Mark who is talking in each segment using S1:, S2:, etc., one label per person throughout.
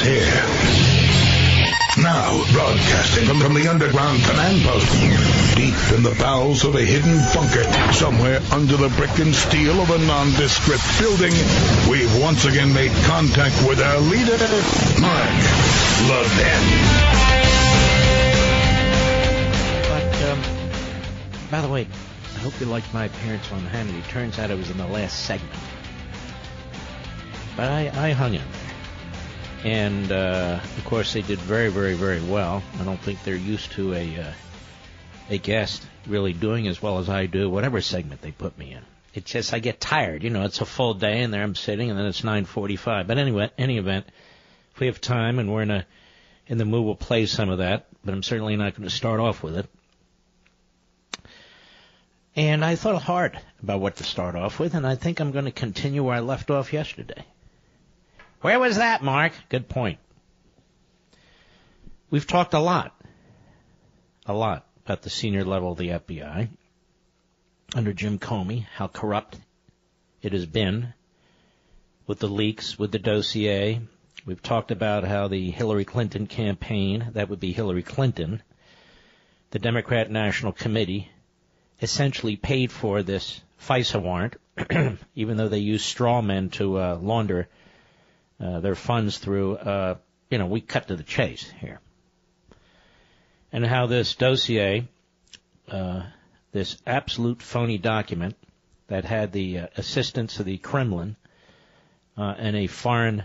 S1: is here. Now, broadcasting from, from the underground command post, deep in the bowels of a hidden bunker, somewhere under the brick and steel of a nondescript building, we've once again made contact with our leader, Mark Levin.
S2: But, um, by the way, I hope you liked my appearance on Hannity. Turns out it was in the last segment. But I, I hung in. And, uh, of course, they did very, very, very well. I don't think they're used to a, uh, a guest really doing as well as I do, whatever segment they put me in. It's just I get tired. You know, it's a full day, and there I'm sitting, and then it's 9:45. But anyway, any event, if we have time and we're in a in the mood, we'll play some of that. But I'm certainly not going to start off with it. And I thought hard about what to start off with, and I think I'm going to continue where I left off yesterday. Where was that, Mark? Good point. We've talked a lot, a lot about the senior level of the FBI under Jim Comey, how corrupt it has been with the leaks, with the dossier. We've talked about how the Hillary Clinton campaign, that would be Hillary Clinton, the Democrat National Committee, essentially paid for this FISA warrant, even though they used straw men to uh, launder their funds through, uh, you know, we cut to the chase here. And how this dossier, uh, this absolute phony document that had the uh, assistance of the Kremlin uh, and a foreign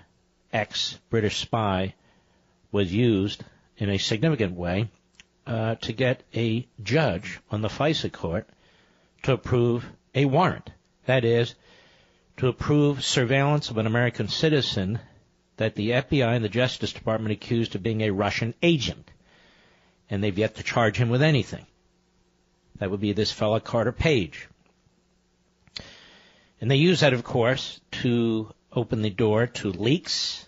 S2: ex-British spy was used in a significant way uh, to get a judge on the FISA court to approve a warrant. That is, to approve surveillance of an American citizen that the FBI and the Justice Department accused of being a Russian agent. And they've yet to charge him with anything. That would be this fellow Carter Page. And they use that, of course, to open the door to leaks.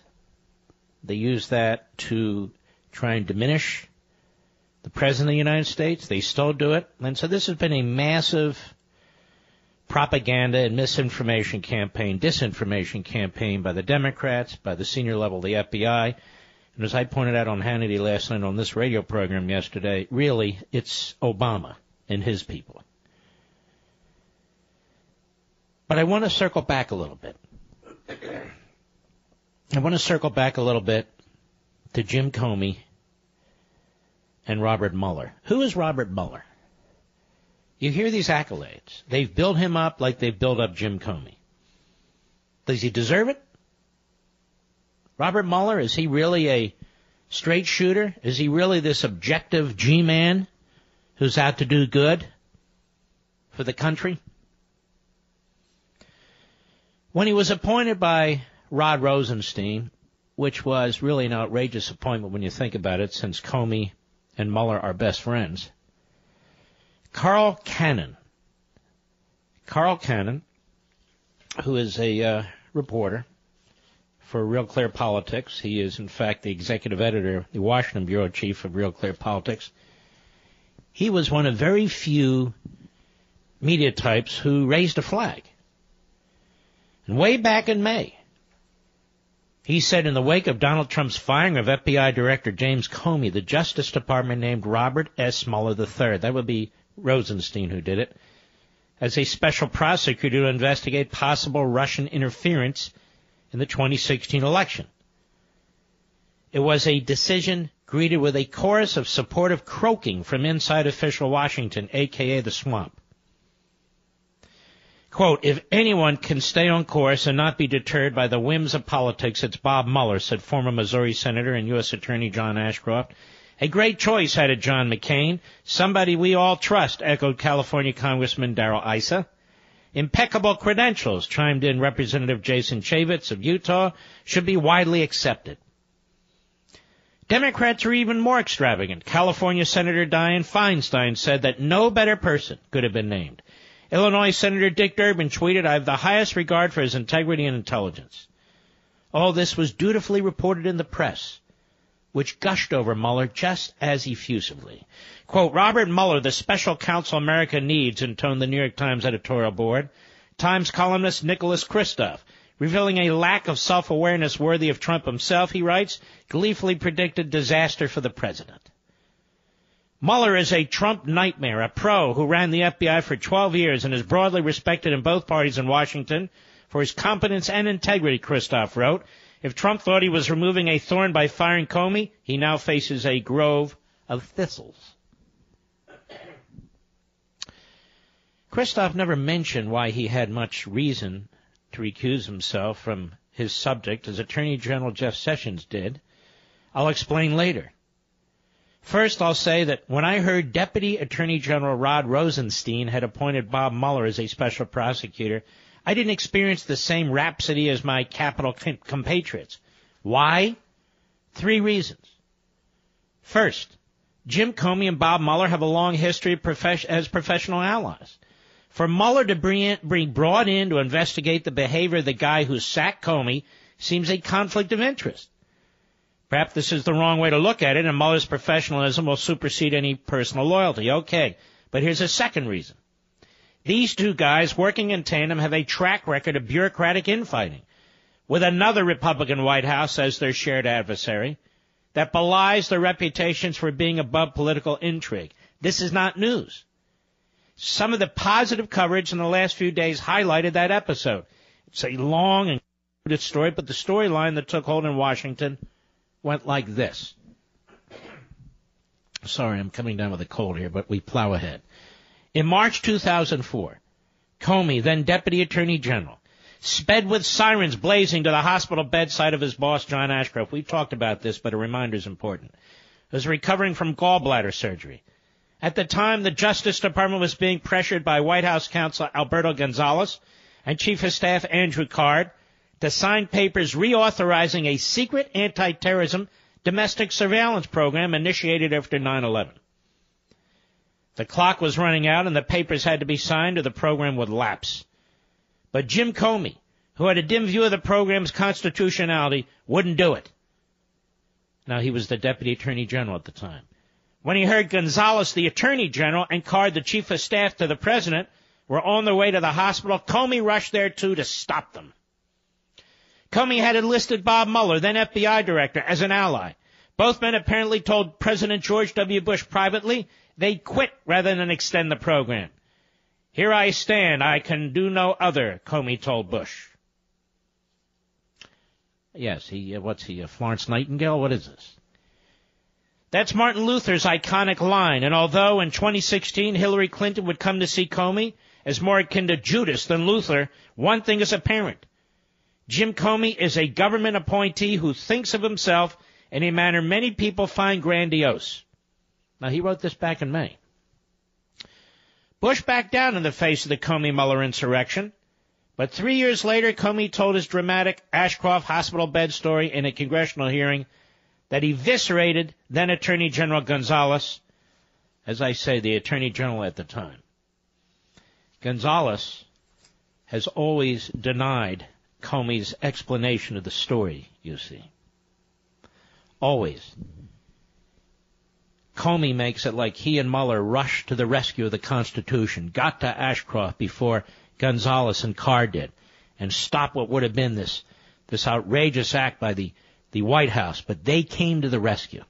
S2: They use that to try and diminish the President of the United States. They still do it. And so this has been a massive propaganda and misinformation campaign, disinformation campaign by the Democrats, by the senior level of the FBI. And as I pointed out on Hannity last night on this radio program yesterday, really, it's Obama and his people. But I want to circle back a little bit. I want to circle back a little bit to Jim Comey and Robert Mueller. Who is Robert Mueller? You hear these accolades. They've built him up like they've built up Jim Comey. Does he deserve it? Robert Mueller, is he really a straight shooter? Is he really this objective G-man who's out to do good for the country? When he was appointed by Rod Rosenstein, which was really an outrageous appointment when you think about it, since Comey and Mueller are best friends, Carl Cannon. Carl Cannon, who is a uh, reporter for Real Clear Politics. He is, in fact, the executive editor, the Washington bureau chief of Real Clear Politics. He was one of very few media types who raised a flag. And way back in May, he said in the wake of Donald Trump's firing of FBI Director James Comey, the Justice Department named Robert S. Mueller III. That would be Rosenstein who did it, as a special prosecutor to investigate possible Russian interference in the 2016 election. It was a decision greeted with a chorus of supportive croaking from inside official Washington, aka the swamp. Quote, if anyone can stay on course and not be deterred by the whims of politics, it's Bob Mueller, said former Missouri Senator and U.S. Attorney John Ashcroft a great choice, added John McCain. Somebody we all trust, echoed California Congressman Darrell Issa. Impeccable credentials, chimed in Representative Jason Chaffetz of Utah, should be widely accepted. Democrats are even more extravagant. California Senator Dianne Feinstein said that no better person could have been named. Illinois Senator Dick Durbin tweeted, I have the highest regard for his integrity and intelligence. All this was dutifully reported in the press which gushed over Mueller just as effusively. Quote, Robert Mueller, the special counsel America needs, intoned the New York Times editorial board. Times columnist Nicholas Kristof Revealing a lack of self-awareness worthy of Trump himself, he writes, gleefully predicted disaster for the president. Mueller is a Trump nightmare, a pro who ran the FBI for 12 years and is broadly respected in both parties in Washington for his competence and integrity, Kristof wrote. If Trump thought he was removing a thorn by firing Comey, he now faces a grove of thistles. Kristof never mentioned why he had much reason to recuse himself from his subject as Attorney General Jeff Sessions did. I'll explain later. First, I'll say that when I heard Deputy Attorney General Rod Rosenstein had appointed Bob Mueller as a special prosecutor, I didn't experience the same rhapsody as my Capitol compatriots. Why? Three reasons. First, Jim Comey and Bob Mueller have a long history as professional allies. For Mueller to be brought in to investigate the behavior of the guy who sacked Comey seems a conflict of interest. Perhaps this is the wrong way to look at it, and Mueller's professionalism will supersede any personal loyalty. Okay, but here's a second reason. These two guys working in tandem have a track record of bureaucratic infighting with another Republican White House as their shared adversary that belies their reputations for being above political intrigue. This is not news. Some of the positive coverage in the last few days highlighted that episode. It's a long and story, but the storyline that took hold in Washington went like this. Sorry, I'm coming down with a cold here, but we plow ahead. In March 2004, Comey, then Deputy Attorney General, sped with sirens blazing to the hospital bedside of his boss, John Ashcroft. We've talked about this, but a reminder is important. He Was recovering from gallbladder surgery. At the time, the Justice Department was being pressured by White House counsel Alberto Gonzales and Chief of Staff Andrew Card to sign papers reauthorizing a secret anti-terrorism domestic surveillance program initiated after 9-11. The clock was running out and the papers had to be signed or the program would lapse. But Jim Comey, who had a dim view of the program's constitutionality, wouldn't do it. Now he was the Deputy Attorney General at the time. When he heard Gonzales, the Attorney General, and Card, the Chief of Staff to the President, were on their way to the hospital, Comey rushed there too to stop them. Comey had enlisted Bob Mueller, then FBI director, as an ally. Both men apparently told President George W. Bush privately they'd quit rather than extend the program. Here I stand. I can do no other, Comey told Bush. Yes, he, uh, what's he, uh, Florence Nightingale? What is this? That's Martin Luther's iconic line, and although in 2016 Hillary Clinton would come to see Comey as more akin to Judas than Luther, one thing is apparent. Jim Comey is a government appointee who thinks of himself in a manner many people find grandiose. Now, he wrote this back in May. Bush backed down in the face of the Comey Mueller insurrection, but three years later, Comey told his dramatic Ashcroft hospital bed story in a congressional hearing that eviscerated then Attorney General Gonzales, as I say, the Attorney General at the time. Gonzales has always denied Comey's explanation of the story, you see. Always. Comey makes it like he and Mueller rushed to the rescue of the Constitution, got to Ashcroft before Gonzales and Card did, and stopped what would have been this, this outrageous act by the, the White House, but they came to the rescue.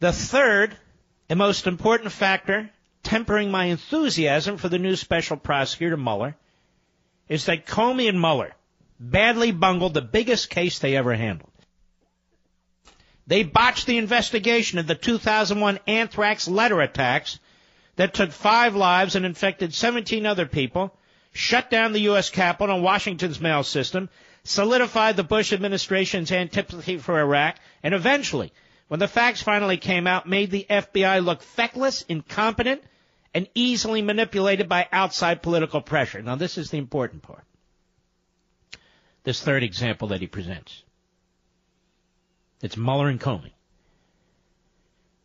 S2: The third and most important factor tempering my enthusiasm for the new special prosecutor Mueller is that Comey and Mueller badly bungled the biggest case they ever handled. They botched the investigation of the 2001 anthrax letter attacks that took five lives and infected 17 other people, shut down the U.S. Capitol and Washington's mail system, solidified the Bush administration's antipathy for Iraq, and eventually, when the facts finally came out, made the FBI look feckless, incompetent, and easily manipulated by outside political pressure. Now, this is the important part. This third example that he presents. It's Mueller and Comey.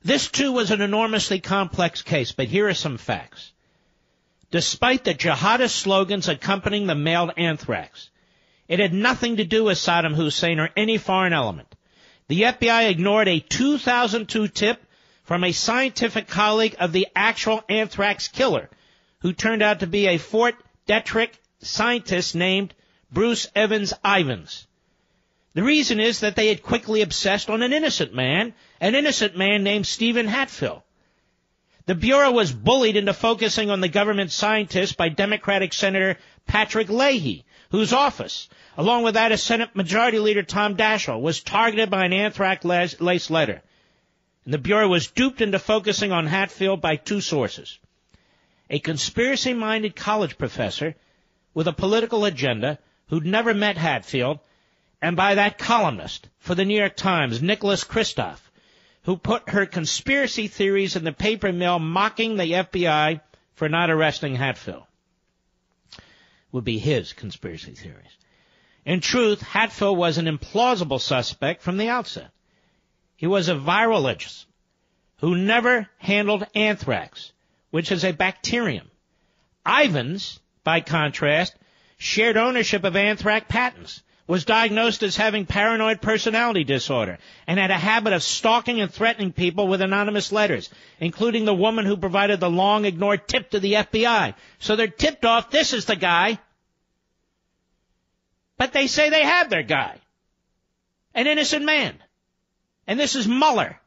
S2: This too was an enormously complex case, but here are some facts. Despite the jihadist slogans accompanying the mailed anthrax, it had nothing to do with Saddam Hussein or any foreign element. The FBI ignored a 2002 tip from a scientific colleague of the actual anthrax killer, who turned out to be a Fort Detrick scientist named Bruce Evans Ivins. The reason is that they had quickly obsessed on an innocent man, an innocent man named Stephen Hatfill. The Bureau was bullied into focusing on the government scientist by Democratic Senator Patrick Leahy, whose office, along with that of Senate Majority Leader Tom Daschle, was targeted by an anthrax-laced letter. And the Bureau was duped into focusing on Hatfill by two sources. A conspiracy-minded college professor with a political agenda who'd never met Hatfill, and by that columnist for the New York Times, Nicholas Kristof, who put her conspiracy theories in the paper mill mocking the FBI for not arresting Hatfill. Would be his conspiracy theories. In truth, Hatfill was an implausible suspect from the outset. He was a virologist who never handled anthrax, which is a bacterium. Ivins, by contrast, shared ownership of anthrax patents, was diagnosed as having paranoid personality disorder, and had a habit of stalking and threatening people with anonymous letters, including the woman who provided the long ignored tip to the FBI. So they're tipped off, this is the guy. But they say they have their guy. An innocent man. And this is Mueller,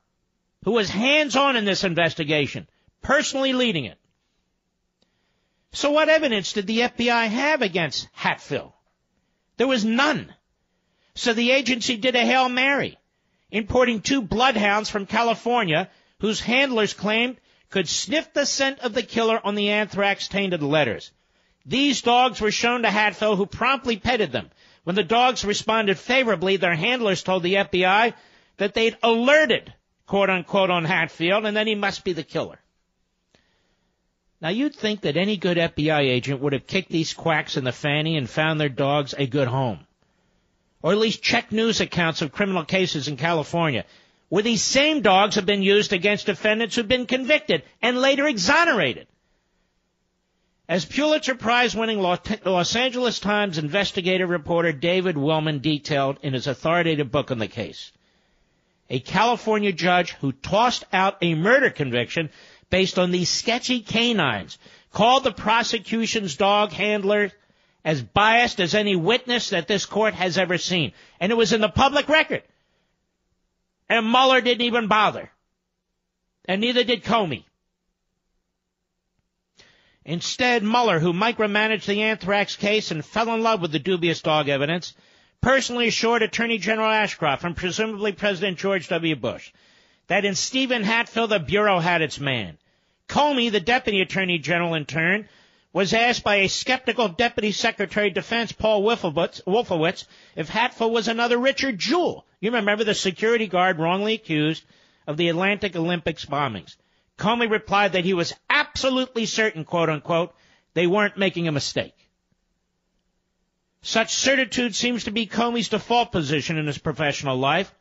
S2: who was hands on in this investigation, personally leading it. So what evidence did the FBI have against Hatfill? There was none. So the agency did a Hail Mary, importing two bloodhounds from California whose handlers claimed could sniff the scent of the killer on the anthrax tainted letters. These dogs were shown to Hatfill who promptly petted them. When the dogs responded favorably, their handlers told the FBI that they'd alerted, quote unquote, on Hatfill and then he must be the killer. Now you'd think that any good FBI agent would have kicked these quacks in the fanny and found their dogs a good home. Or at least checked news accounts of criminal cases in California, where these same dogs have been used against defendants who've been convicted and later exonerated. As Pulitzer Prize winning Los Angeles Times investigative reporter David Willman detailed in his authoritative book on the case, a California judge who tossed out a murder conviction based on these sketchy canines, called the prosecution's dog handler as biased as any witness that this court has ever seen. And it was in the public record. And Mueller didn't even bother. And neither did Comey. Instead, Mueller, who micromanaged the anthrax case and fell in love with the dubious dog evidence, personally assured Attorney General Ashcroft and presumably President George W. Bush that in Stephen Hatfill the Bureau had its man. Comey, the Deputy Attorney General in turn, was asked by a skeptical Deputy Secretary of Defense Paul Wolfowitz if Hatfill was another Richard Jewell. You remember the security guard wrongly accused of the Atlanta Olympics bombings. Comey replied that he was absolutely certain, quote unquote, they weren't making a mistake. Such certitude seems to be Comey's default position in his professional life.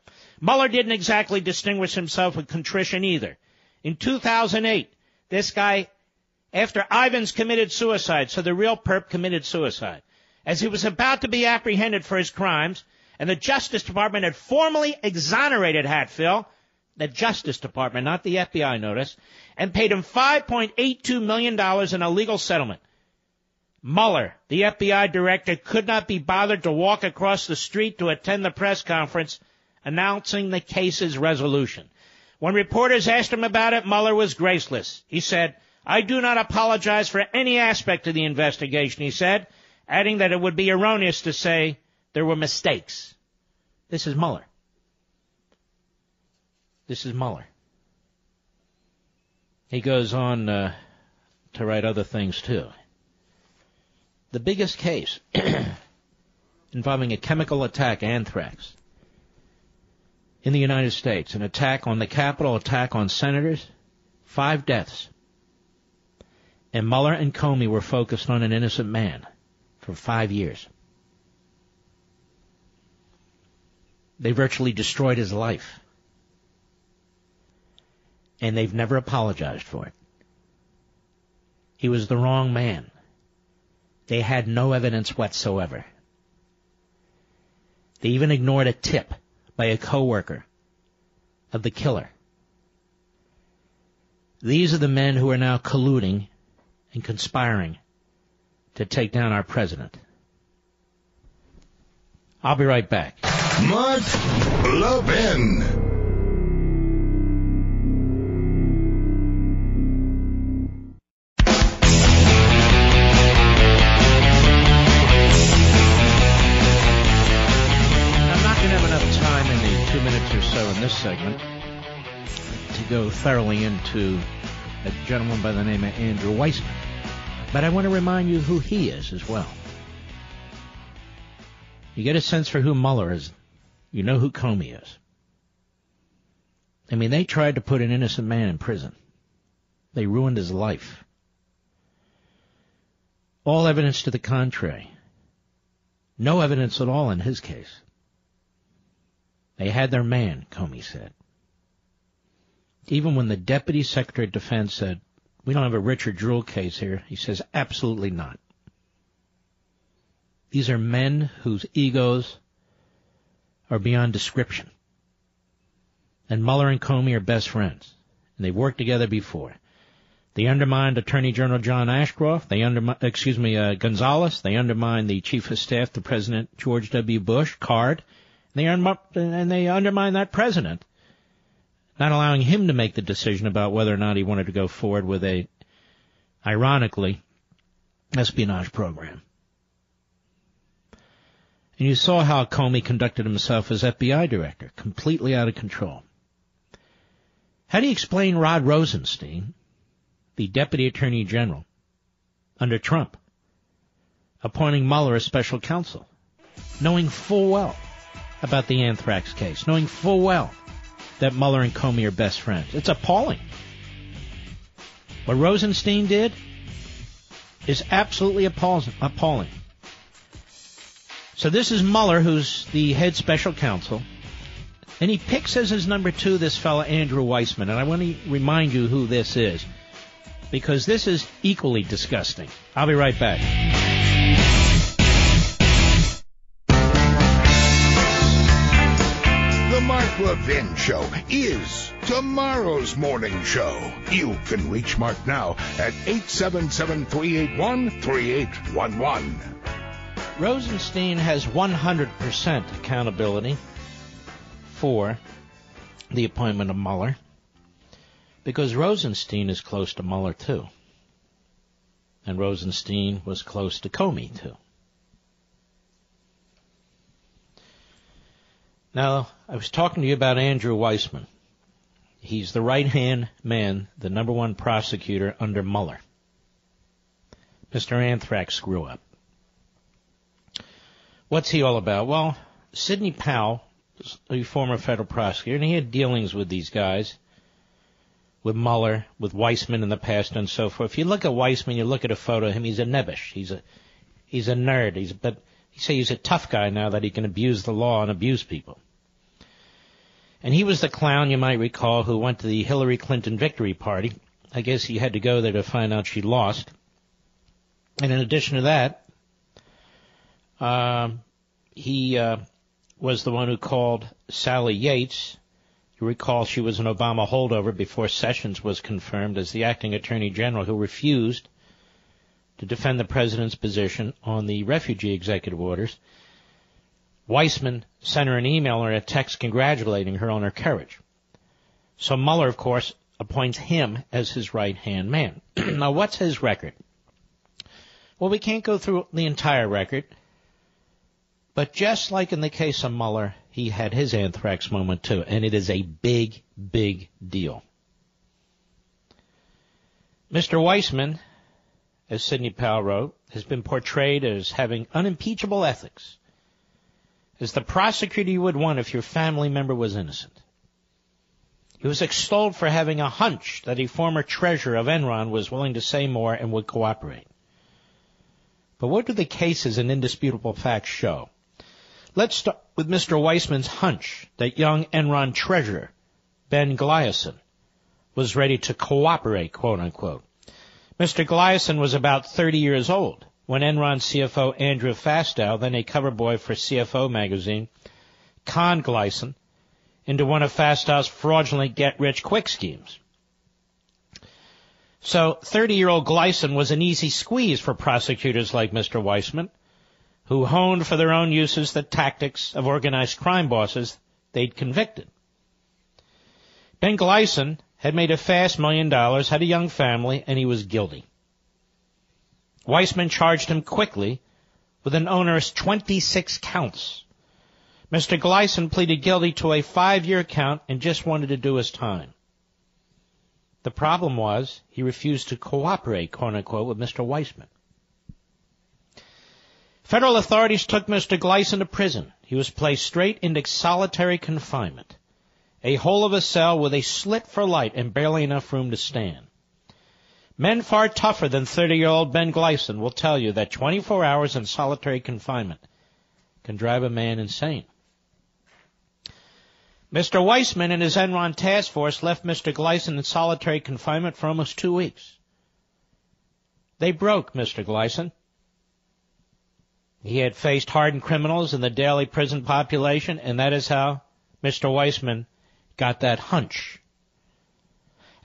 S2: Mueller didn't exactly distinguish himself with contrition either. In 2008, this guy, after Ivins committed suicide, so the real perp committed suicide, as he was about to be apprehended for his crimes, and the Justice Department had formally exonerated Hatfill, the Justice Department, not the FBI notice, and paid him $5.82 million in a legal settlement. Mueller, the FBI director, could not be bothered to walk across the street to attend the press conference announcing the case's resolution. When reporters asked him about it, Mueller was graceless. He said, I do not apologize for any aspect of the investigation, he said, adding that it would be erroneous to say there were mistakes. This is Mueller. This is Mueller. He goes on uh, to write other things too. The biggest case involving a chemical attack, anthrax, in the United States, an attack on the Capitol, attack on senators, five deaths. And Mueller and Comey were focused on an innocent man for five years. They virtually destroyed his life. And they've never apologized for it. He was the wrong man. They had no evidence whatsoever. They even ignored a tip by a coworker of the killer. These are the men who are now colluding and conspiring to take down our president. I'll be right back.
S1: Mark Levin.
S2: Segment to go thoroughly into a gentleman by the name of Andrew Weissmann. But I want to remind you who he is as well. You get a sense for who Mueller is. You know who Comey is. I mean, they tried to put an innocent man in prison. They ruined his life. All evidence to the contrary. No evidence at all in his case. They had their man, Comey said. Even when the Deputy Secretary of Defense said, we don't have a Richard Jewell case here, he says, absolutely not. These are men whose egos are beyond description. And Mueller and Comey are best friends. And they've worked together before. They undermined Attorney General John Ashcroft. They undermined, excuse me, uh, Gonzales. They undermined the Chief of Staff to President George W. Bush, Card. They un- and they undermine that president, not allowing him to make the decision about whether or not he wanted to go forward with a, ironically, espionage program. And you saw how Comey conducted himself as FBI director, completely out of control. How do you explain Rod Rosenstein, the Deputy Attorney General, under Trump, appointing Mueller as special counsel, knowing full well about the anthrax case, knowing full well that Mueller and Comey are best friends? It's appalling. What Rosenstein did is absolutely appalling. So this is Mueller, who's the head special counsel, and he picks as his number two this fellow Andrew Weissmann, and I want to remind you who this is, because this is equally disgusting. I'll be right back.
S1: Levin Show is tomorrow's morning show. You can reach Mark now at 877-381-3811.
S2: Rosenstein has 100% accountability for the appointment of Mueller because Rosenstein is close to Mueller too. And Rosenstein was close to Comey too. Now, I was talking to you about Andrew Weissmann. He's the right hand man, the number one prosecutor under Mueller. Mr. Anthrax screw up. What's he all about? Well, Sidney Powell, a former federal prosecutor, and he had dealings with these guys, with Mueller, with Weissmann in the past, and so forth. If you look at Weissmann, you look at a photo of him. He's a nebbish. He's a he's a nerd. He's but you say he's a tough guy now that he can abuse the law and abuse people. And he was the clown you might recall who went to the Hillary Clinton victory party. I guess he had to go there to find out she lost. And in addition to that, uh, he uh, was the one who called Sally Yates. You recall she was an Obama holdover before Sessions was confirmed as the acting attorney general who refused to defend the president's position on the refugee executive orders. Weissmann sent her an email or a text congratulating her on her courage. So Mueller, of course, appoints him as his right hand man. now, what's his record? Well, we can't go through the entire record. But just like in the case of Mueller, he had his anthrax moment too, and it is a big, big deal. Mr. Weissmann, as Sidney Powell wrote, has been portrayed as having unimpeachable ethics, as the prosecutor you would want if your family member was innocent. He was extolled for having a hunch that a former treasurer of Enron was willing to say more and would cooperate. But what do the cases and indisputable facts show? Let's start with Mr. Weissmann's hunch that young Enron treasurer, Ben Glisan, was ready to cooperate, quote unquote. Mr. Glisan was about 30 years old when Enron CFO Andrew Fastow, then a cover boy for CFO magazine, conned Glisan into one of Fastow's fraudulent get-rich-quick schemes. So 30-year-old Glisan was an easy squeeze for prosecutors like Mr. Weissmann, who honed for their own uses the tactics of organized crime bosses they'd convicted. Ben Glisan had made a fast million dollars, had a young family, and he was guilty. Weissmann charged him quickly with an onerous 26 counts. Mr. Glisan pleaded guilty to a five-year count and just wanted to do his time. The problem was he refused to cooperate, quote unquote, with Mr. Weissmann. Federal authorities took Mr. Glisan to prison. He was placed straight into solitary confinement. A hole of a cell with a slit for light and barely enough room to stand. Men far tougher than 30-year-old Ben Glisan will tell you that 24 hours in solitary confinement can drive a man insane. Mr. Weissmann and his Enron task force left Mr. Glisan in solitary confinement for almost two weeks. They broke Mr. Glisan. He had faced hardened criminals in the daily prison population, and that is how Mr. Weissmann got that hunch.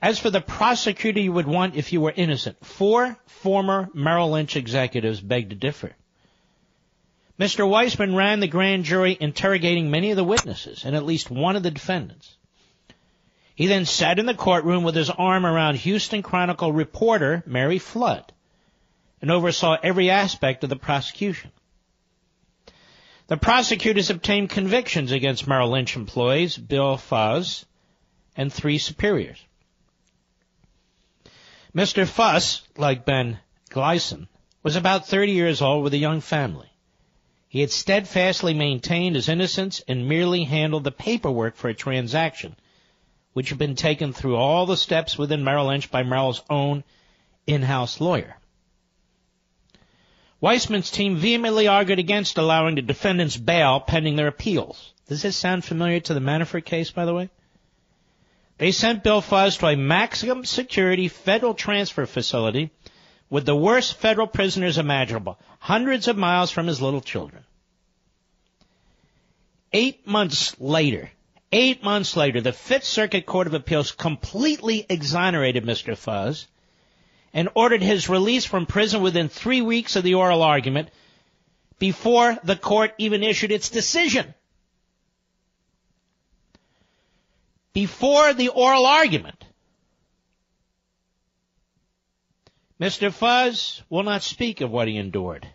S2: As for the prosecutor you would want if you were innocent, four former Merrill Lynch executives begged to differ. Mr. Weissmann ran the grand jury interrogating many of the witnesses and at least one of the defendants. He then sat in the courtroom with his arm around Houston Chronicle reporter Mary Flood and oversaw every aspect of the prosecution. The prosecutors obtained convictions against Merrill Lynch employees, Bill Fuhs, and three superiors. Mr. Fuhs, like Ben Glisan, was about 30 years old with a young family. He had steadfastly maintained his innocence and merely handled the paperwork for a transaction, which had been taken through all the steps within Merrill Lynch by Merrill's own in-house lawyer. Weissmann's team vehemently argued against allowing the defendants bail pending their appeals. Does this sound familiar to the Manafort case, by the way? They sent Bill Fuhs to a maximum security federal transfer facility with the worst federal prisoners imaginable, hundreds of miles from his little children. Eight months later, eight months later, the Fifth Circuit Court of Appeals completely exonerated Mr. Fuhs and ordered his release from prison within three weeks of the oral argument before the court even issued its decision. Before the oral argument, Mr. Fuhs will not speak of what he endured,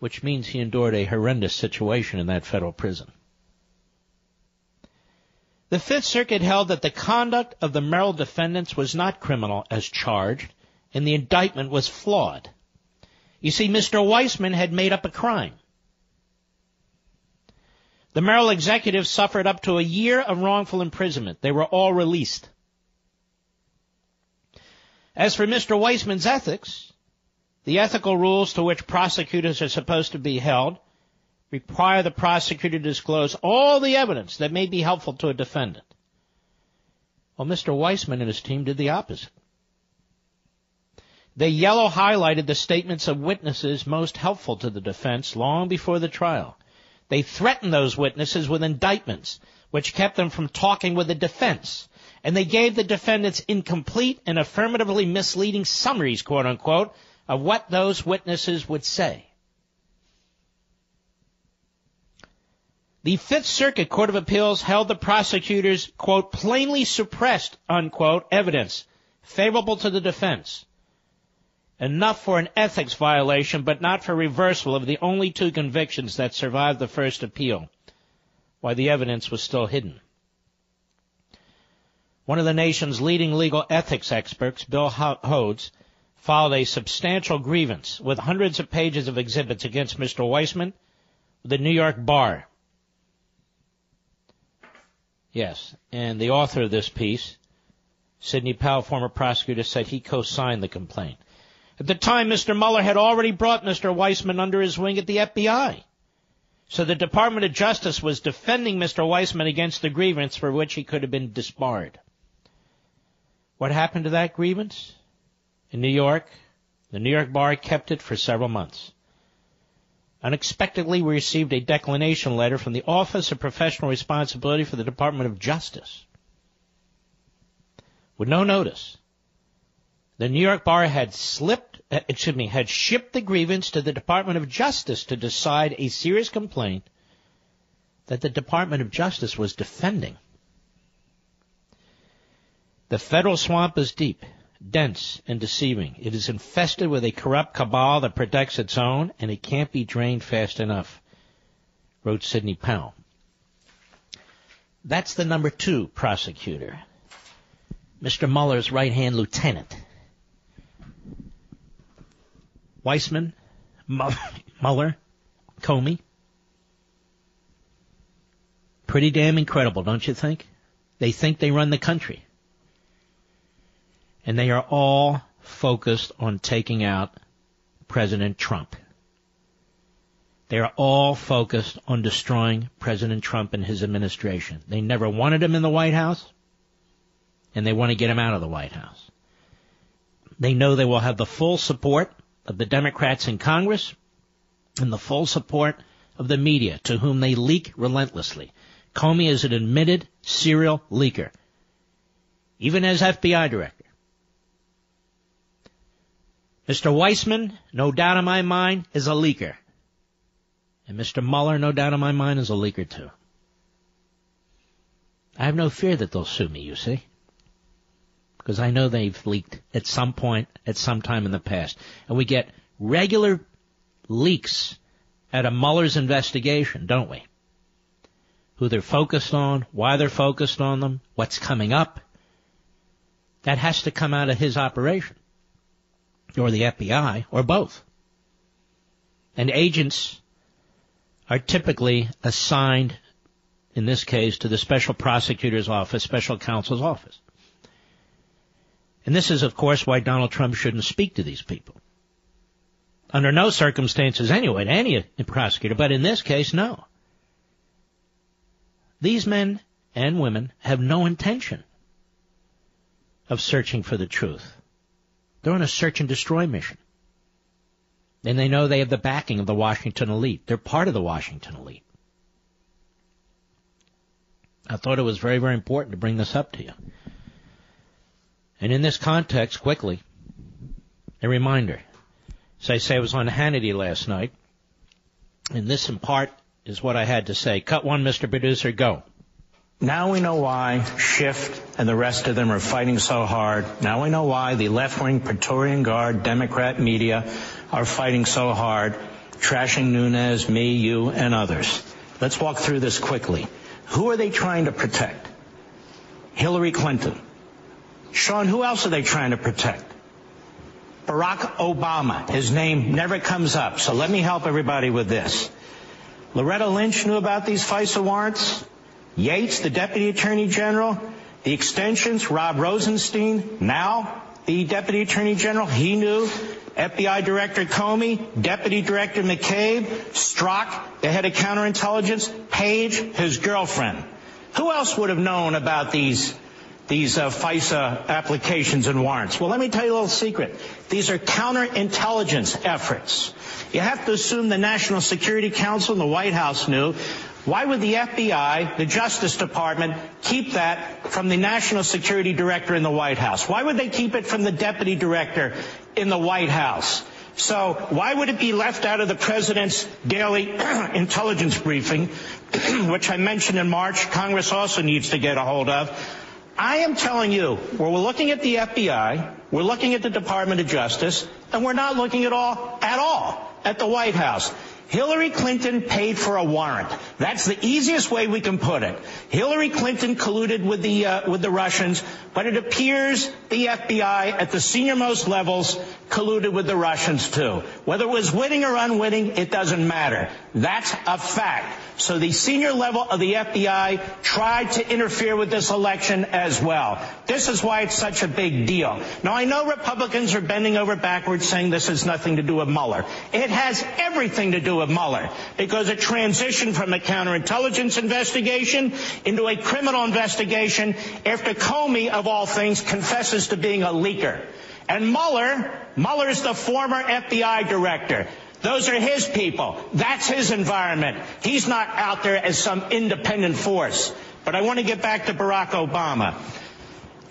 S2: which means he endured a horrendous situation in that federal prison. The Fifth Circuit held that the conduct of the Merrill defendants was not criminal as charged, and the indictment was flawed. You see, Mr. Weissmann had made up a crime. The Merrill executives suffered up to a year of wrongful imprisonment. They were all released. As for Mr. Weissmann's ethics, the ethical rules to which prosecutors are supposed to be held require the prosecutor to disclose all the evidence that may be helpful to a defendant. Well, Mr. Weissmann and his team did the opposite. They yellow highlighted the statements of witnesses most helpful to the defense long before the trial. They threatened those witnesses with indictments, which kept them from talking with the defense and they gave the defendants incomplete and affirmatively misleading summaries, quote unquote, of what those witnesses would say. The Fifth Circuit Court of Appeals held the prosecutors, quote, plainly suppressed, unquote, evidence favorable to the defense. Enough for an ethics violation, but not for reversal of the only two convictions that survived the first appeal, while the evidence was still hidden. One of the nation's leading legal ethics experts, Bill Hodes, filed a substantial grievance with hundreds of pages of exhibits against Mr. Weissmann, the New York Bar. Yes, and the author of this piece, Sidney Powell, former prosecutor, said he co-signed the complaint. At the time, Mr. Mueller had already brought Mr. Weissmann under his wing at the FBI. So the Department of Justice was defending Mr. Weissmann against the grievance for which he could have been disbarred. What happened to that grievance? In New York, the New York bar kept it for several months. Unexpectedly, we received a declination letter from the Office of Professional Responsibility for the Department of Justice. With no notice,
S3: The New York bar had slipped, uh, excuse me, had shipped the grievance to the Department of Justice to decide a serious complaint that the Department of Justice was defending. The federal swamp is deep, dense, and deceiving. It is infested with a corrupt cabal that protects its own, and it can't be drained fast enough, wrote Sidney Powell. That's the number two prosecutor, Mr. Mueller's right-hand lieutenant. Weissmann, Mueller, Comey. Pretty damn incredible, don't you think? They think they run the country. And they are all focused on taking out President Trump. They are all focused on destroying President Trump and his administration. They never wanted him in the White House, and they want to get him out of the White House. They know they will have the full support of the Democrats in Congress and the full support of the media to whom they leak relentlessly. Comey is an admitted serial leaker, even as FBI director. Mr. Weissmann, no doubt in my mind, is a leaker. And Mr. Mueller, no doubt in my mind, is a leaker too. I have no fear that they'll sue me, you see. Because I know they've leaked at some point, at some time in the past. And we get regular leaks at a Mueller's investigation, don't we? Who they're focused on, why they're focused on them, what's coming up. That has to come out of his operation. Or the FBI, or both. And agents are typically assigned, in this case, to the special prosecutor's office, special counsel's office. And this is, of course, why Donald Trump shouldn't speak to these people. Under no circumstances anyway, to any prosecutor, but in this case, no. These men and women have no intention of searching for the truth. They're on a search and destroy mission. And they know they have the backing of the Washington elite. They're part of the Washington elite. I thought it was very, very important to bring this up to you. And in this context, quickly, a reminder. As I say, I was on Hannity last night, and this in part is what I had to say. Cut one, Mr. Producer, go.
S2: Now we know why Schiff and the rest of them are fighting so hard. Now we know why the left-wing Praetorian Guard Democrat media are fighting so hard, trashing Nunes, me, you, and others. Let's walk through this quickly. Who are they trying to protect? Hillary Clinton. Sean, who else are they trying to protect? Barack Obama. His name never comes up, so let me help everybody with this. Loretta Lynch knew about these FISA warrants. Yates, the Deputy Attorney General. The extensions, Rob Rosenstein, now the Deputy Attorney General, he knew. FBI Director Comey, Deputy Director McCabe, Strzok, the head of counterintelligence, Page, his girlfriend. Who else would have known about these these uh, FISA applications and warrants? Well, let me tell you a little secret. These are counterintelligence efforts. You have to assume the National Security Council and the White House knew. Why would the FBI, the Justice Department, keep that from the National Security Director in the White House? Why would they keep it from the Deputy Director in the White House? So why would it be left out of the president's daily intelligence briefing, which I mentioned in March Congress also needs to get a hold of? I am telling you, we're looking at the FBI, we're looking at the Department of Justice, and we're not looking at all, at all, at the White House. Hillary Clinton paid for a warrant. That's the easiest way we can put it. Hillary Clinton colluded with the uh, with the Russians, but it appears the FBI at the senior-most levels colluded with the Russians too. Whether it was witting or unwitting, it doesn't matter. That's a fact. So the senior level of the FBI tried to interfere with this election as well. This is why it's such a big deal. Now I know Republicans are bending over backwards saying this has nothing to do with Mueller. It has everything to do with Mueller because it transitioned from a counterintelligence investigation into a criminal investigation after Comey, of all things, confesses to being a leaker. And Mueller, Mueller is the former FBI director. Those are his people. That's his environment. He's not out there as some independent force. But I want to get back to Barack Obama.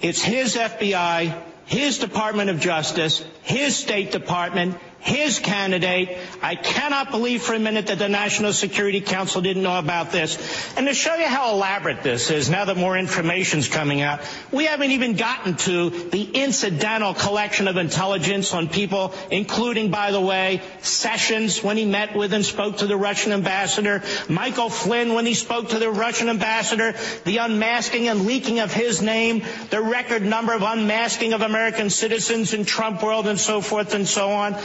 S2: It's his FBI,
S4: his Department of Justice, his State Department, his candidate. I cannot believe for a minute that the National Security Council didn't know about this. And to show you how elaborate this is, now that more information's coming out, we haven't even gotten to the incidental collection of intelligence on people, including, by the way, Sessions when he met with and spoke to the Russian ambassador, Michael Flynn when he spoke to the Russian ambassador, the unmasking and leaking of his name, the record number of unmasking of American citizens in Trump world and so forth and so on.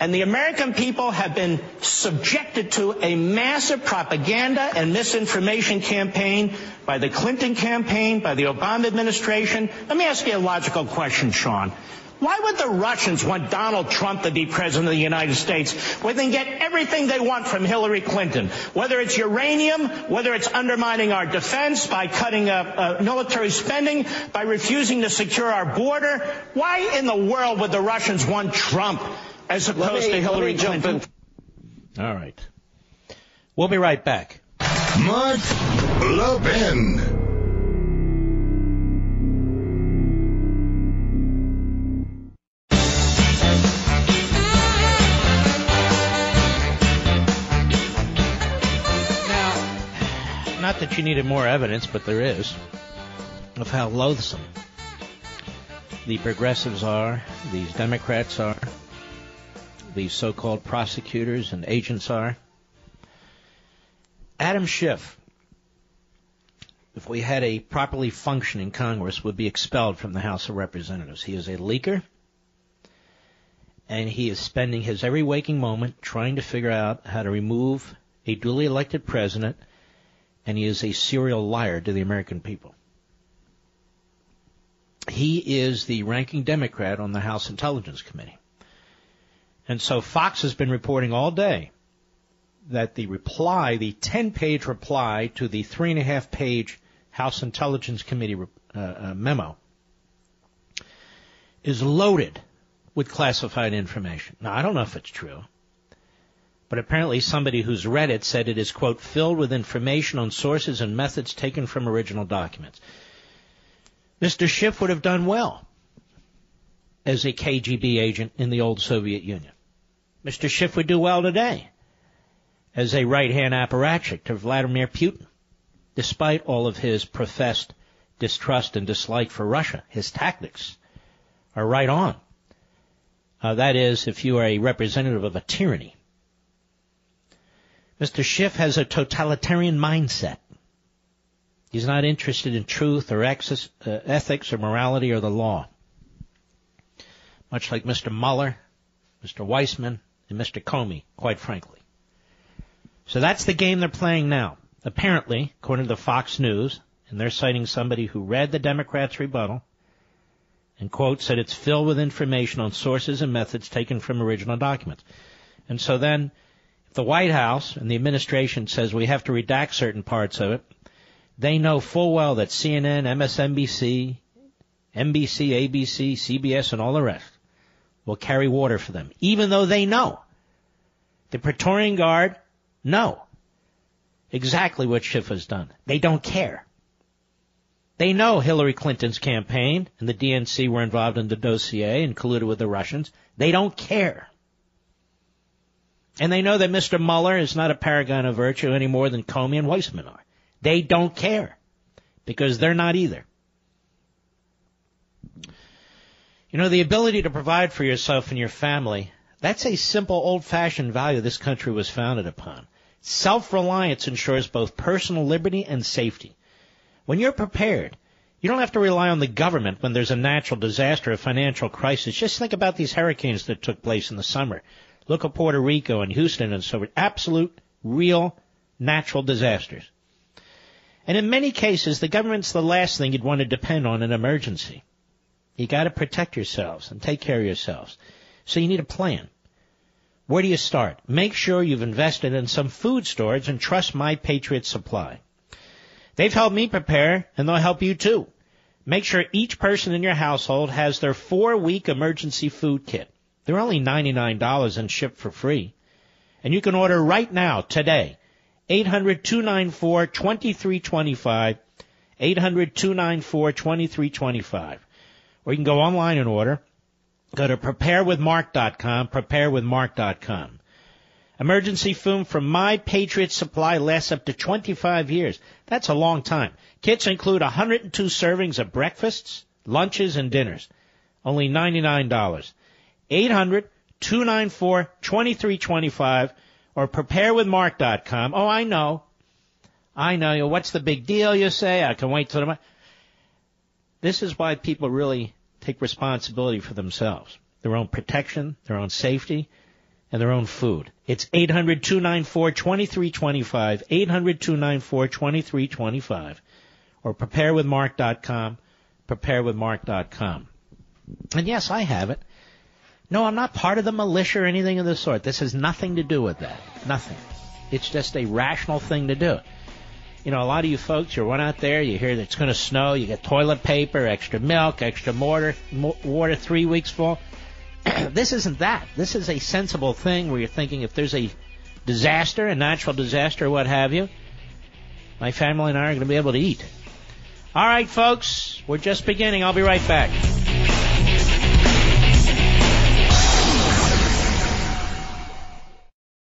S4: And the American people have been subjected to a massive propaganda and misinformation campaign by the Clinton campaign, by the Obama administration. Let me ask you a logical question, Sean. Why would the Russians want Donald Trump to be president of the United States when they get everything they want from Hillary Clinton? Whether it's uranium, whether it's undermining our defense by cutting uh, uh, military spending, by refusing to secure our border. Why in the world would the Russians want Trump? As opposed me, to Hillary Clinton.
S2: All right. We'll be right back.
S1: Mark Levin.
S2: not that you needed more evidence, but there is, of how loathsome the progressives are, these Democrats are, these so-called prosecutors and agents are. Adam Schiff, if we had a properly functioning Congress, would be expelled from the House of Representatives. He is a leaker, and he is spending his every waking moment trying to figure out how to remove a duly elected president, and he is a serial liar to the American people. He is the ranking Democrat on the House Intelligence Committee. And so Fox has been reporting all day that the reply, the 10 page reply to the three and a half page House Intelligence Committee uh, uh, memo is loaded with classified information. Now, I don't know if it's true, but apparently somebody who's read it said it is, quote, filled with information on sources and methods taken from original documents. Mr. Schiff would have done well as a KGB agent in the old Soviet Union. Mr. Schiff would do well today as a right-hand apparatchik to Vladimir Putin, despite all of his professed distrust and dislike for Russia. His tactics are right on. Uh, that is, if you are a representative of a tyranny. Mr. Schiff has a totalitarian mindset. He's not interested in truth or uh, ethics or morality or the law. Much like Mr. Mueller, Mr. Weissmann, and Mr. Comey, quite frankly. So that's the game they're playing now. Apparently, according to the Fox News, and they're citing somebody who read the Democrats' rebuttal, and quote, said it's filled with information on sources and methods taken from original documents. And so then, if the White House and the administration says we have to redact certain parts of it, they know full well that CNN, MSNBC, NBC, ABC, CBS, and all the rest will carry water for them, even though they know. The Praetorian Guard know exactly what Schiff has done. They don't care. They know Hillary Clinton's campaign and the DNC were involved in the dossier and colluded with the Russians. They don't care. And they know that Mr. Mueller is not a paragon of virtue any more than Comey and Weissmann are. They don't care because they're not either. You know, the ability to provide for yourself and your family, that's a simple old-fashioned value this country was founded upon. Self-reliance ensures both personal liberty and safety. When you're prepared, you don't have to rely on the government when there's a natural disaster, a financial crisis. Just think about these hurricanes that took place in the summer. Look at Puerto Rico and Houston and so forth. Absolute, real, natural disasters. And in many cases, the government's the last thing you'd want to depend on in an emergency. You got to protect yourselves and take care of yourselves. So you need a plan. Where do you start? Make sure you've invested in some food storage and trust My Patriot Supply. They've helped me prepare and they'll help you too. Make sure each person in your household has their four week emergency food kit. They're only $99 and shipped for free. And you can order right now, today. 800-294-2325. 800-294-2325 or you can go online and order. Go to preparewithmark.com, preparewithmark.com. Emergency food from My Patriot Supply lasts up to 25 years. That's a long time. Kits include 102 servings of breakfasts, lunches, and dinners. Only $99. 800 294 2325 or preparewithmark.com. Oh, I know. I know. What's the big deal, you say? I can wait till tomorrow. This is why people really take responsibility for themselves, their own protection, their own safety, and their own food. It's 800-294-2325, 800-294-2325, or preparewithmark.com, preparewithmark.com. And yes, I have it. No, I'm not part of the militia or anything of the sort. This has nothing to do with that. Nothing. It's just a rational thing to do. You know, a lot of you folks, you run out there, you hear that it's going to snow, you get toilet paper, extra milk, extra water, water three weeks full. this isn't that. This is a sensible thing where you're thinking if there's a disaster, a natural disaster, what have you, my family and I are going to be able to eat. All right, folks, we're just beginning. I'll be right back.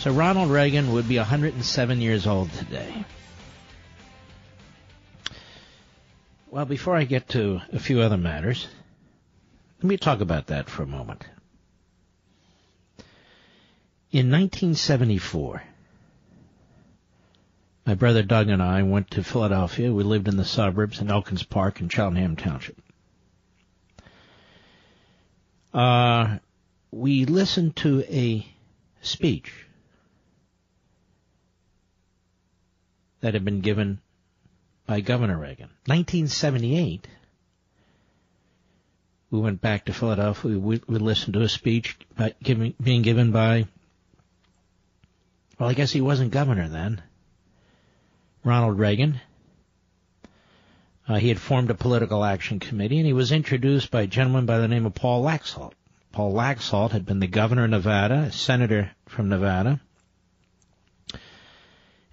S2: So Ronald Reagan would be 107 years old today. Well, before I get to a few other matters, let me talk about that for a moment. In 1974, my brother Doug and I went to Philadelphia. We lived in the suburbs in Elkins Park in Cheltenham Township. Uh, we listened to a speech that had been given by Governor Reagan. 1978, we went back to Philadelphia. We, we listened to a speech giving, being given by, well, I guess he wasn't governor then, Ronald Reagan. Uh, he had formed a political action committee, and he was introduced by a gentleman by the name of Paul Laxalt. Paul Laxalt had been the governor of Nevada, a senator from Nevada,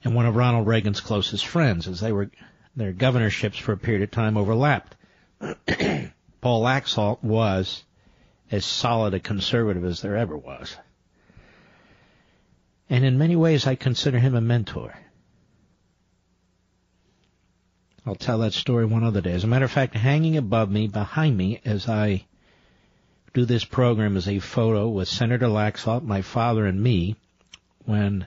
S2: and one of Ronald Reagan's closest friends, as they were their governorships for a period of time overlapped. Paul Laxalt was as solid a conservative as there ever was. And in many ways, I consider him a mentor. I'll tell that story one other day. As a matter of fact, hanging above me, behind me, as I do this program, is a photo with Senator Laxalt, my father, and me when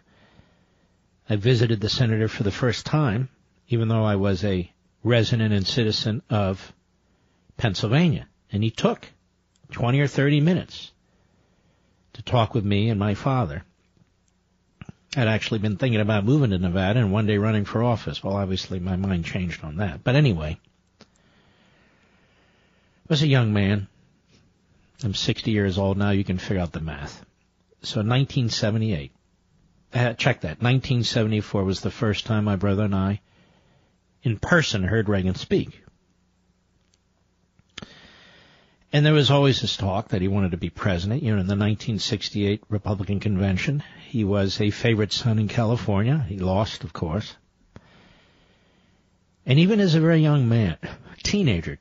S2: I visited the senator for the first time, even though I was a resident and citizen of Pennsylvania. And he took 20 or 30 minutes to talk with me and my father. I'd actually been thinking about moving to Nevada and one day running for office. Well, obviously my mind changed on that. But anyway, I was a young man. I'm 60 years old now. You can figure out the math. So 1978. Uh, check that. 1974 was the first time my brother and I in person heard Reagan speak. And there was always this talk that he wanted to be president. You know, in the 1968 Republican convention, he was a favorite son in California. He lost, of course. And even as a very young man, teenager,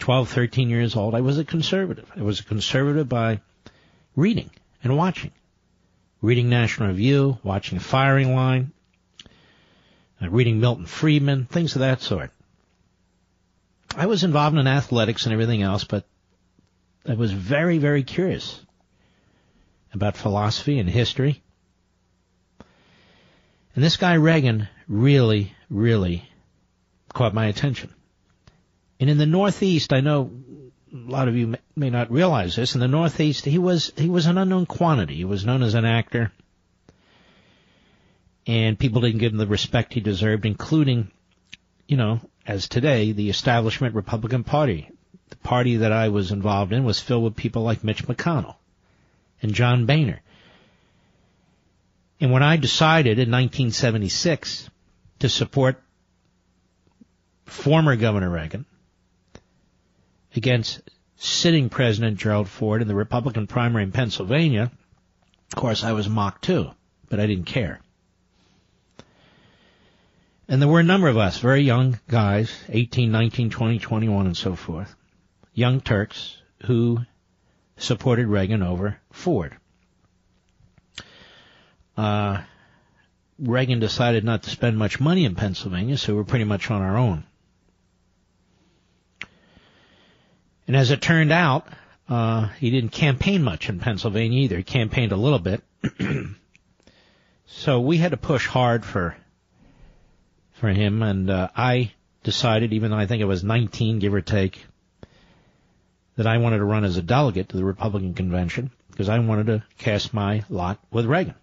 S2: 12, 13 years old, I was a conservative. I was a conservative by reading and watching. Reading National Review, watching Firing Line, uh, reading Milton Friedman, things of that sort. I was involved in athletics and everything else, but I was very, very curious about philosophy and history. And this guy Reagan really, really caught my attention. And in the Northeast, I know a lot of you may not realize this. In the Northeast, he was he was an unknown quantity. He was known as an actor, and people didn't give him the respect he deserved, including, you know, as today, the establishment Republican Party. The party that I was involved in was filled with people like Mitch McConnell and John Boehner. And when I decided in 1976 to support former Governor Reagan against sitting President Gerald Ford in the Republican primary in Pennsylvania, of course I was mocked too, but I didn't care. And there were a number of us, very young guys, 18, 19, 20, 21, and so forth, young Turks who supported Reagan over Ford. Uh, Reagan decided not to spend much money in Pennsylvania, so we're pretty much on our own. And as it turned out, uh, he didn't campaign much in Pennsylvania either. He campaigned a little bit. so we had to push hard for for him, and uh, I decided, even though I think I was 19, give or take, that I wanted to run as a delegate to the Republican convention because I wanted to cast my lot with Reagan.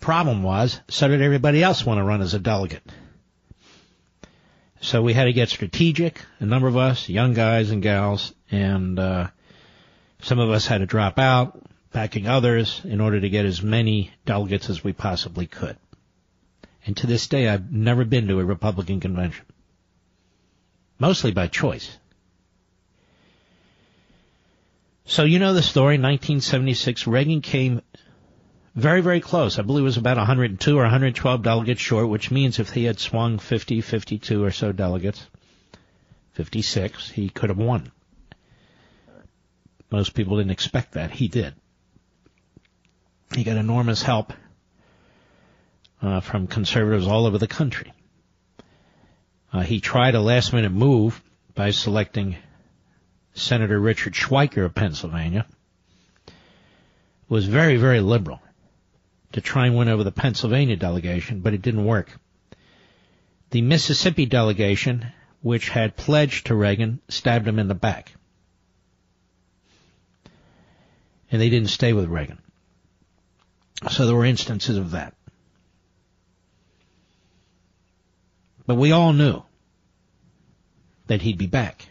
S2: Problem was, so did everybody else want to run as a delegate. So we had to get strategic, a number of us, young guys and gals, and uh, some of us had to drop out, backing others in order to get as many delegates as we possibly could. And to this day, I've never been to a Republican convention. Mostly by choice. So you know the story, 1976, Reagan came very, very close. I believe it was about 102 or 112 delegates short, which means if he had swung 50, 52 or so delegates, 56, he could have won. Most people didn't expect that. He did. He got enormous help uh, from conservatives all over the country. Uh, he tried a last minute move by selecting Senator Richard Schweiker of Pennsylvania. Was very, very liberal to try and win over the Pennsylvania delegation, but it didn't work. The Mississippi delegation, which had pledged to Reagan, stabbed him in the back. And they didn't stay with Reagan. So there were instances of that. But we all knew that he'd be back.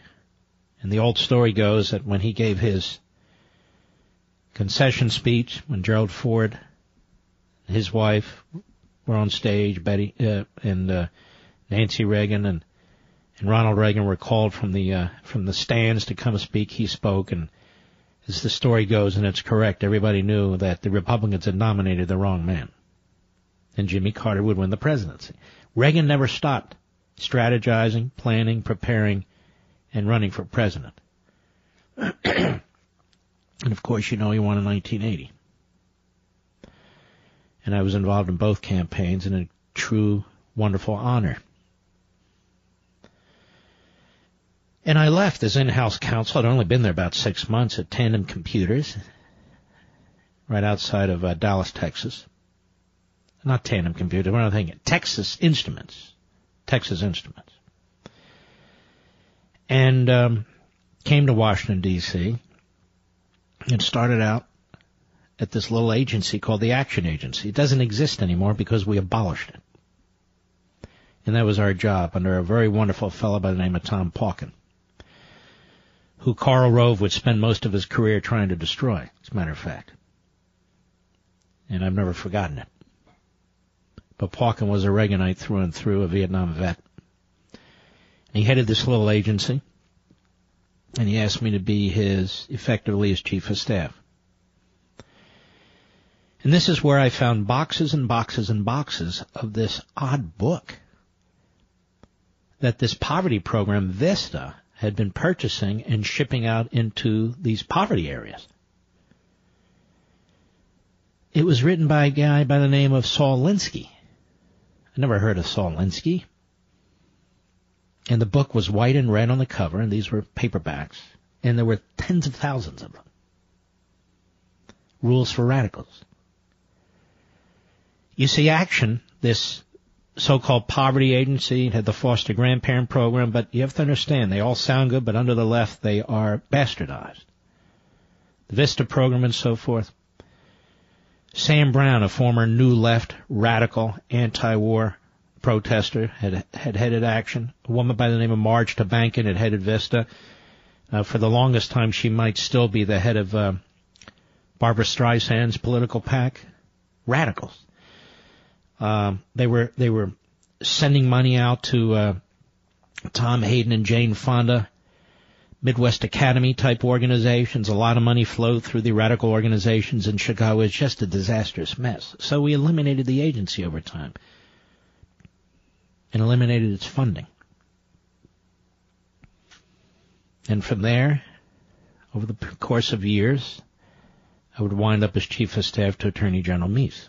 S2: And the old story goes that when he gave his concession speech, when Gerald Ford, his wife, were on stage, Betty uh, and uh, Nancy Reagan and and Ronald Reagan were called from the uh, from the stands to come speak. He spoke, and as the story goes, and it's correct, everybody knew that the Republicans had nominated the wrong man, and Jimmy Carter would win the presidency. Reagan never stopped strategizing, planning, preparing, and running for president. and of course, you know he won in 1980. And I was involved in both campaigns in a true, wonderful honor. And I left as in-house counsel. I'd only been there about six months at Tandem Computers, right outside of uh, Dallas, Texas. Not Tandem Computers, what am I thinking? Texas Instruments. Texas Instruments. And um, came to Washington, D.C. and started out at this little agency called the Action Agency. It doesn't exist anymore because we abolished it. And that was our job under a very wonderful fellow by the name of Tom Pauken, who Karl Rove would spend most of his career trying to destroy, as a matter of fact. And I've never forgotten it. but Pauken was a Reaganite through and through, a Vietnam vet. And he headed this little agency, and he asked me to be his, effectively his chief of staff. And this is where I found boxes and boxes and boxes of this odd book that this poverty program, Vista, had been purchasing and shipping out into these poverty areas. It was written by a guy by the name of Saul Alinsky. I never heard of Saul Alinsky. And the book was white and red on the cover, and these were paperbacks, and there were tens of thousands of them. Rules for Radicals. You see action, this so-called poverty agency had the foster grandparent program, but you have to understand they all sound good, but under the left they are bastardized. The Vista program and so forth. Sam Brown, a former New Left radical anti-war protester, had had headed action. A woman by the name of Marge Tabankin had headed Vista. Uh, for the longest time, she might still be the head of uh, Barbra Streisand's political PAC. Radicals. Um, they were they were sending money out to uh, Tom Hayden and Jane Fonda Midwest Academy type organizations. A lot of money flowed through the radical organizations in Chicago. It's just a disastrous mess. So we eliminated the agency over time and eliminated its funding. And from there, over the course of years, I would wind up as chief of staff to Attorney General Meese,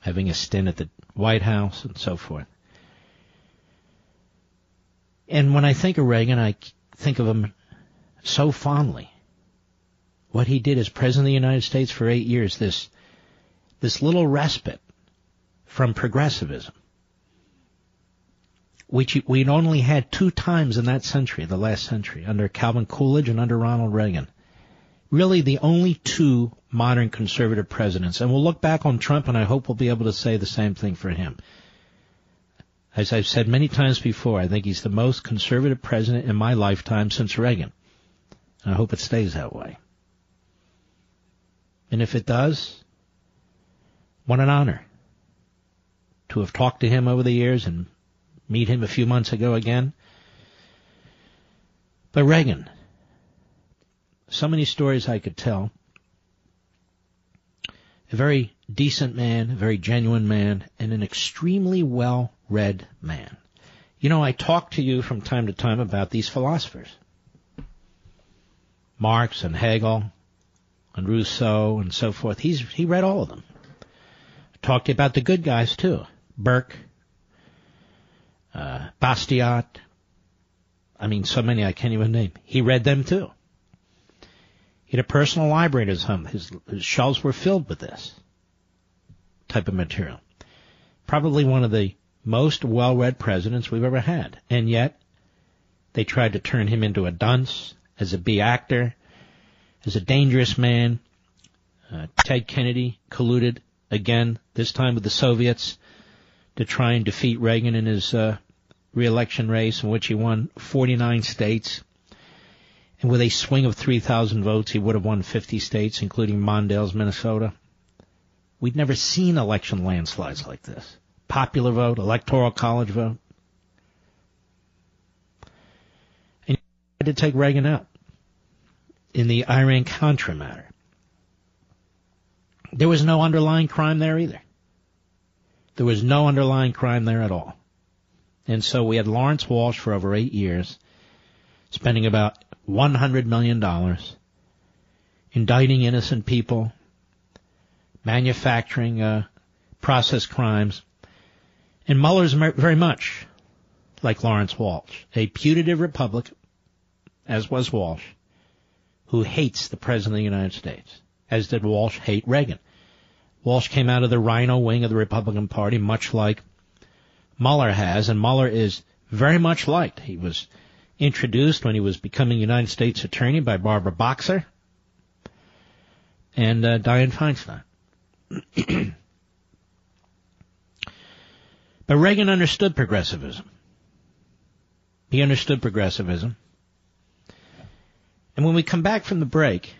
S2: having a stint at the White House and so forth. And when I think of Reagan, I think of him so fondly. What he did as President of the United States for eight years, this, this little respite from progressivism, which we'd only had two times in that century, the last century, under Calvin Coolidge and under Ronald Reagan. Really the only two modern conservative presidents. And we'll look back on Trump and I hope we'll be able to say the same thing for him. As I've said many times before, I think he's the most conservative president in my lifetime since Reagan. And I hope it stays that way. And if it does, what an honor to have talked to him over the years and meet him a few months ago again. But Reagan, so many stories I could tell. A very decent man, a very genuine man, and an extremely well read man. You know, I talk to you from time to time about these philosophers. Marx and Hegel and Rousseau and so forth. He's, he read all of them. I talked to you about the good guys too. Burke, uh, Bastiat. I mean, so many I can't even name. He read them too. He had a personal library at his home. His, his shelves were filled with this type of material. Probably one of the most well-read presidents we've ever had. And yet, they tried to turn him into a dunce, as a B actor, as a dangerous man. Uh, Ted Kennedy colluded again, this time with the Soviets, to try and defeat Reagan in his uh, reelection race, in which he won 49 states. And with a swing of 3,000 votes, he would have won 50 states, including Mondale's Minnesota. We'd never seen election landslides like this popular vote, electoral college vote. And he tried to take Reagan out in the Iran-Contra matter. There was no underlying crime there either. There was no underlying crime there at all. And so we had Lawrence Walsh for over eight years, spending about $100 million, indicting innocent people, manufacturing uh, process crimes, and Mueller's very much like Lawrence Walsh, a putative Republican, as was Walsh, who hates the President of the United States, as did Walsh hate Reagan. Walsh came out of the RINO wing of the Republican Party, much like Mueller has, and Mueller is very much liked. He was introduced when he was becoming United States Attorney by Barbara Boxer and uh, Feinstein. But Reagan understood progressivism. He understood progressivism. And when we come back from the break,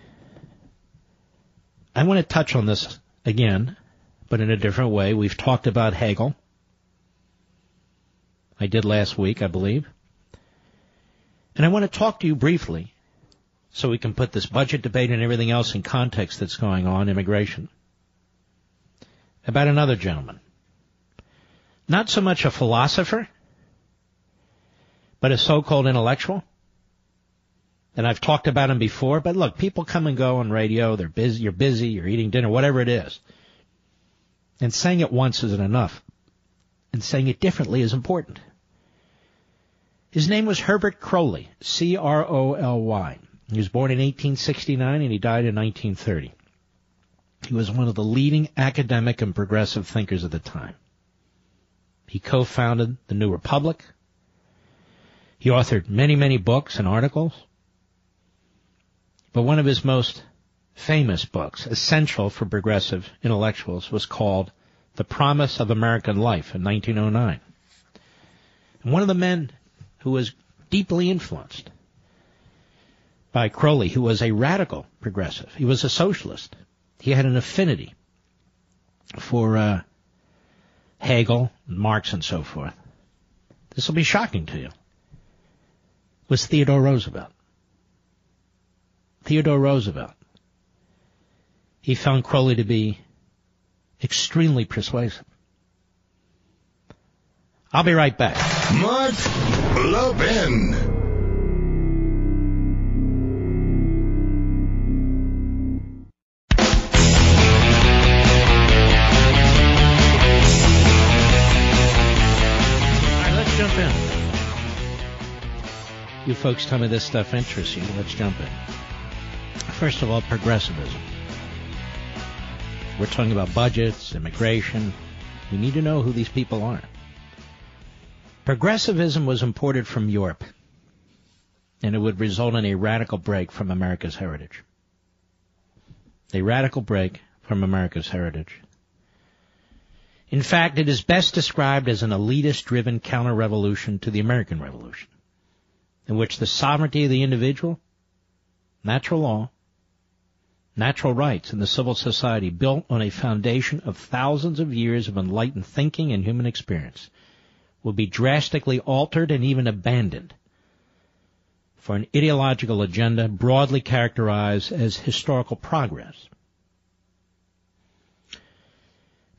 S2: I want to touch on this again, but in a different way. We've talked about Hegel. I did last week, I believe. And I want to talk to you briefly so we can put this budget debate and everything else in context that's going on, immigration, about another gentleman. Not so much a philosopher, but a so-called intellectual. And I've talked about him before, but look, people come and go on radio, they're busy, you're busy, you're eating dinner, whatever it is. And saying it once isn't enough. And saying it differently is important. His name was Herbert Croly, C-R-O-L-Y. He was born in 1869 and he died in 1930. He was one of the leading academic and progressive thinkers of the time. He co-founded the New Republic. He authored many, many books and articles. But one of his most famous books, essential for progressive intellectuals, was called The Promise of American Life in 1909. And one of the men who was deeply influenced by Croly, who was a radical progressive. He was a socialist. He had an affinity for uh, Hegel, Marx, and so forth. This will be shocking to you. Was Theodore Roosevelt. Theodore Roosevelt. He found Croly to be extremely persuasive. I'll be right back.
S1: Mark Levin.
S2: You folks tell me this stuff interests you. Let's jump in. First of all, progressivism. We're talking about budgets, immigration. We need to know who these people are. Progressivism was imported from Europe, and it would result in a radical break from America's heritage. A radical break from America's heritage. In fact, it is best described as an elitist driven counter-revolution to the American Revolution in which the sovereignty of the individual, natural law, natural rights, and the civil society built on a foundation of thousands of years of enlightened thinking and human experience will be drastically altered and even abandoned for an ideological agenda broadly characterized as historical progress.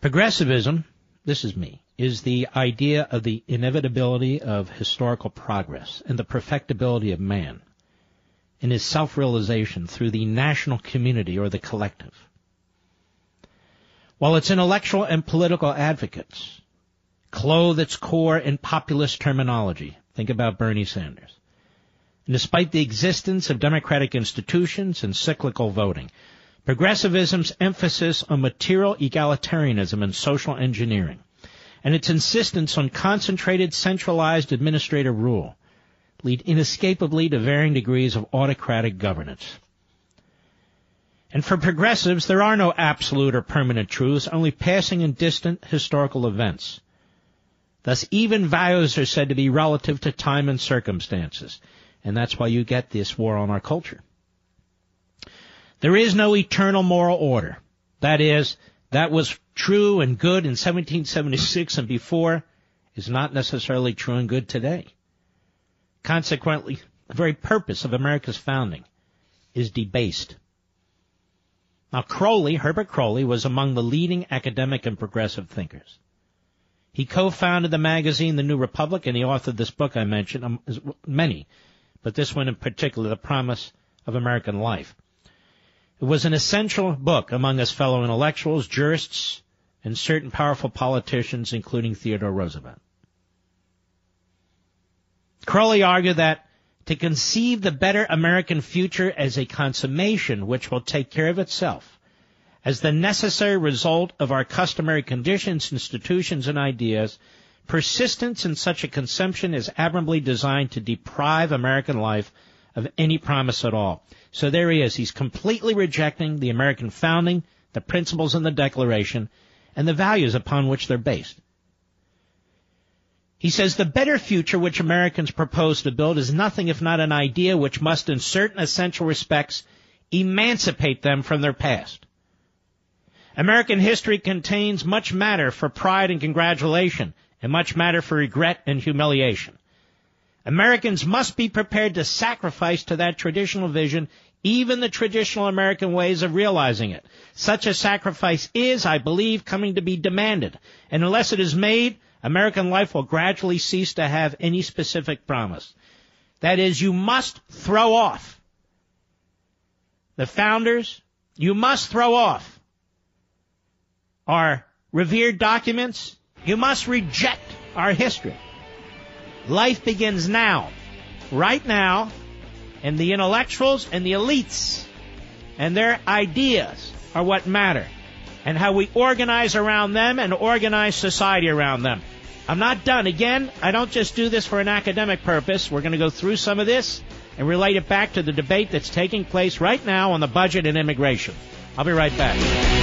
S2: Progressivism, this is me, is the idea of the inevitability of historical progress and the perfectibility of man in his self-realization through the national community or the collective. While its intellectual and political advocates clothe its core in populist terminology, think about Bernie Sanders, and despite the existence of democratic institutions and cyclical voting, progressivism's emphasis on material egalitarianism and social engineering and its insistence on concentrated, centralized administrative rule lead inescapably to varying degrees of autocratic governance. And for progressives, there are no absolute or permanent truths, only passing and distant historical events. Thus, even values are said to be relative to time and circumstances. And that's why you get this war on our culture. There is no eternal moral order. That is, that was true and good in 1776 and before is not necessarily true and good today. Consequently, the very purpose of America's founding is debased. Now Croly, Herbert Croly, was among the leading academic and progressive thinkers. He co-founded the magazine The New Republic and he authored this book I mentioned, um, many, but this one in particular, The Promise of American Life. It was an essential book among us fellow intellectuals, jurists, and certain powerful politicians, including Theodore Roosevelt. Croly argued that to conceive the better American future as a consummation which will take care of itself, as the necessary result of our customary conditions, institutions, and ideas, persistence in such a consumption is admirably designed to deprive American life of any promise at all. So there he is. He's completely rejecting the American founding, the principles in the Declaration, and the values upon which they're based. He says the better future which Americans propose to build is nothing if not an idea which must in certain essential respects emancipate them from their past. American history contains much matter for pride and congratulation, and much matter for regret and humiliation. Americans must be prepared to sacrifice to that traditional vision even the traditional American ways of realizing it. Such a sacrifice is, I believe, coming to be demanded, and unless it is made, American life will gradually cease to have any specific promise. That is, you must throw off the founders, you must throw off our revered documents, you must reject our history. Life begins now, right now, and the intellectuals and the elites and their ideas are what matter and how we organize around them and organize society around them. I'm not done. Again, I don't just do this for an academic purpose. We're going to go through some of this and relate it back to the debate that's taking place right now on the budget and immigration. I'll be right back.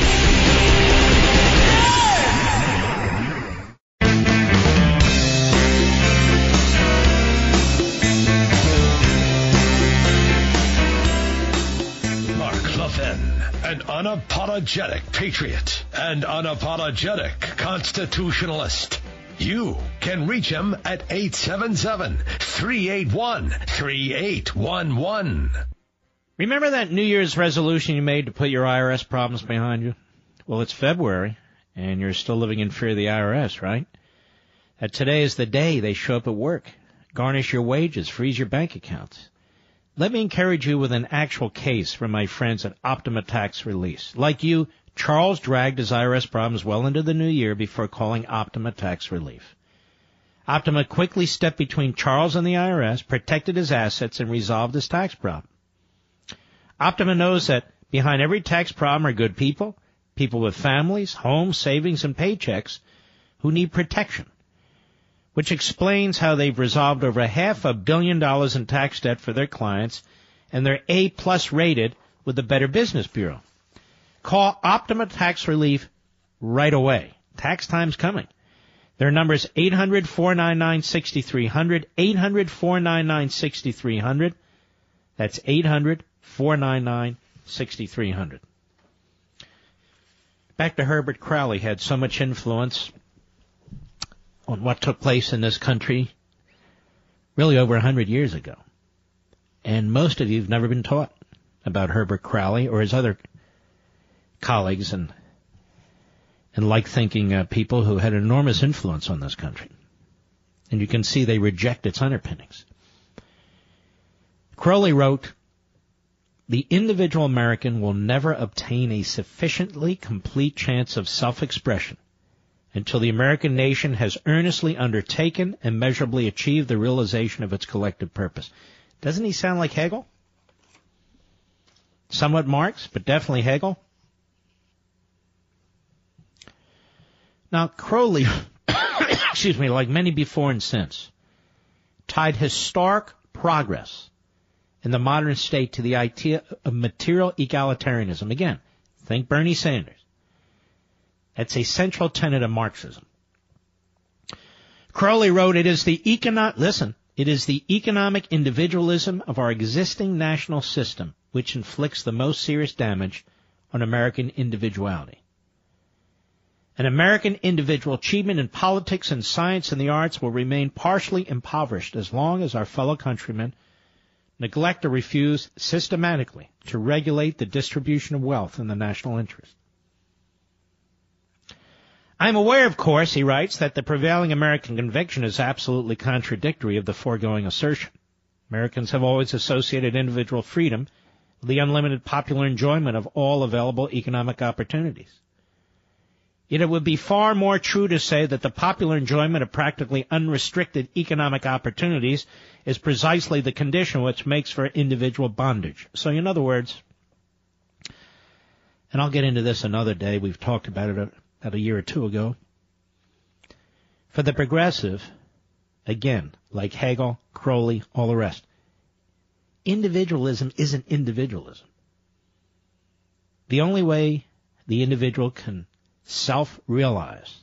S5: Unapologetic patriot and unapologetic constitutionalist. You can reach him at 877-381-3811.
S2: Remember that New Year's resolution you made to put your IRS problems behind you? Well, it's February, and you're still living in fear of the IRS, right? That today is the day they show up at work, garnish your wages, freeze your bank accounts. Let me encourage you with an actual case from my friends at Optima Tax Relief. Like you, Charles dragged his IRS problems well into the new year before calling Optima Tax Relief. Optima quickly stepped between Charles and the IRS, protected his assets, and resolved his tax problem. Optima knows that behind every tax problem are good people, people with families, homes, savings, and paychecks who need protection which explains how they've resolved over half a billion dollars in tax debt for their clients and they're A plus rated with the Better Business Bureau. Call Optima Tax Relief right away. Tax time's coming. Their number is 800-499-6300, 800-499-6300. That's 800-499-6300. Back to Herbert Croly had so much influence on what took place in this country really over a hundred years ago. And most of you have never been taught about Herbert Croly or his other colleagues and and like thinking uh, people who had enormous influence on this country. And you can see they reject its underpinnings. Croly wrote, the individual American will never obtain a sufficiently complete chance of self-expression until the American nation has earnestly undertaken and measurably achieved the realization of its collective purpose. Doesn't he sound like Hegel? Somewhat Marx, but definitely Hegel. Now, Croly, excuse me, like many before and since, tied historic progress in the modern state to the idea of material egalitarianism. Again, think Bernie Sanders. That's a central tenet of Marxism. Croly wrote, it is the listen, it is the economic individualism of our existing national system which inflicts the most serious damage on American individuality. An American individual achievement in politics and science and the arts will remain partially impoverished as long as our fellow countrymen neglect or refuse systematically to regulate the distribution of wealth in the national interest. I'm aware, of course, he writes, that the prevailing American conviction is absolutely contradictory of the foregoing assertion. Americans have always associated individual freedom with the unlimited popular enjoyment of all available economic opportunities. Yet it would be far more true to say that the popular enjoyment of practically unrestricted economic opportunities is precisely the condition which makes for individual bondage. So in other words, and I'll get into this another day, we've talked about it about a year or two ago. For the progressive, again, like Hegel, Croly, all the rest, individualism isn't individualism. The only way the individual can self-realize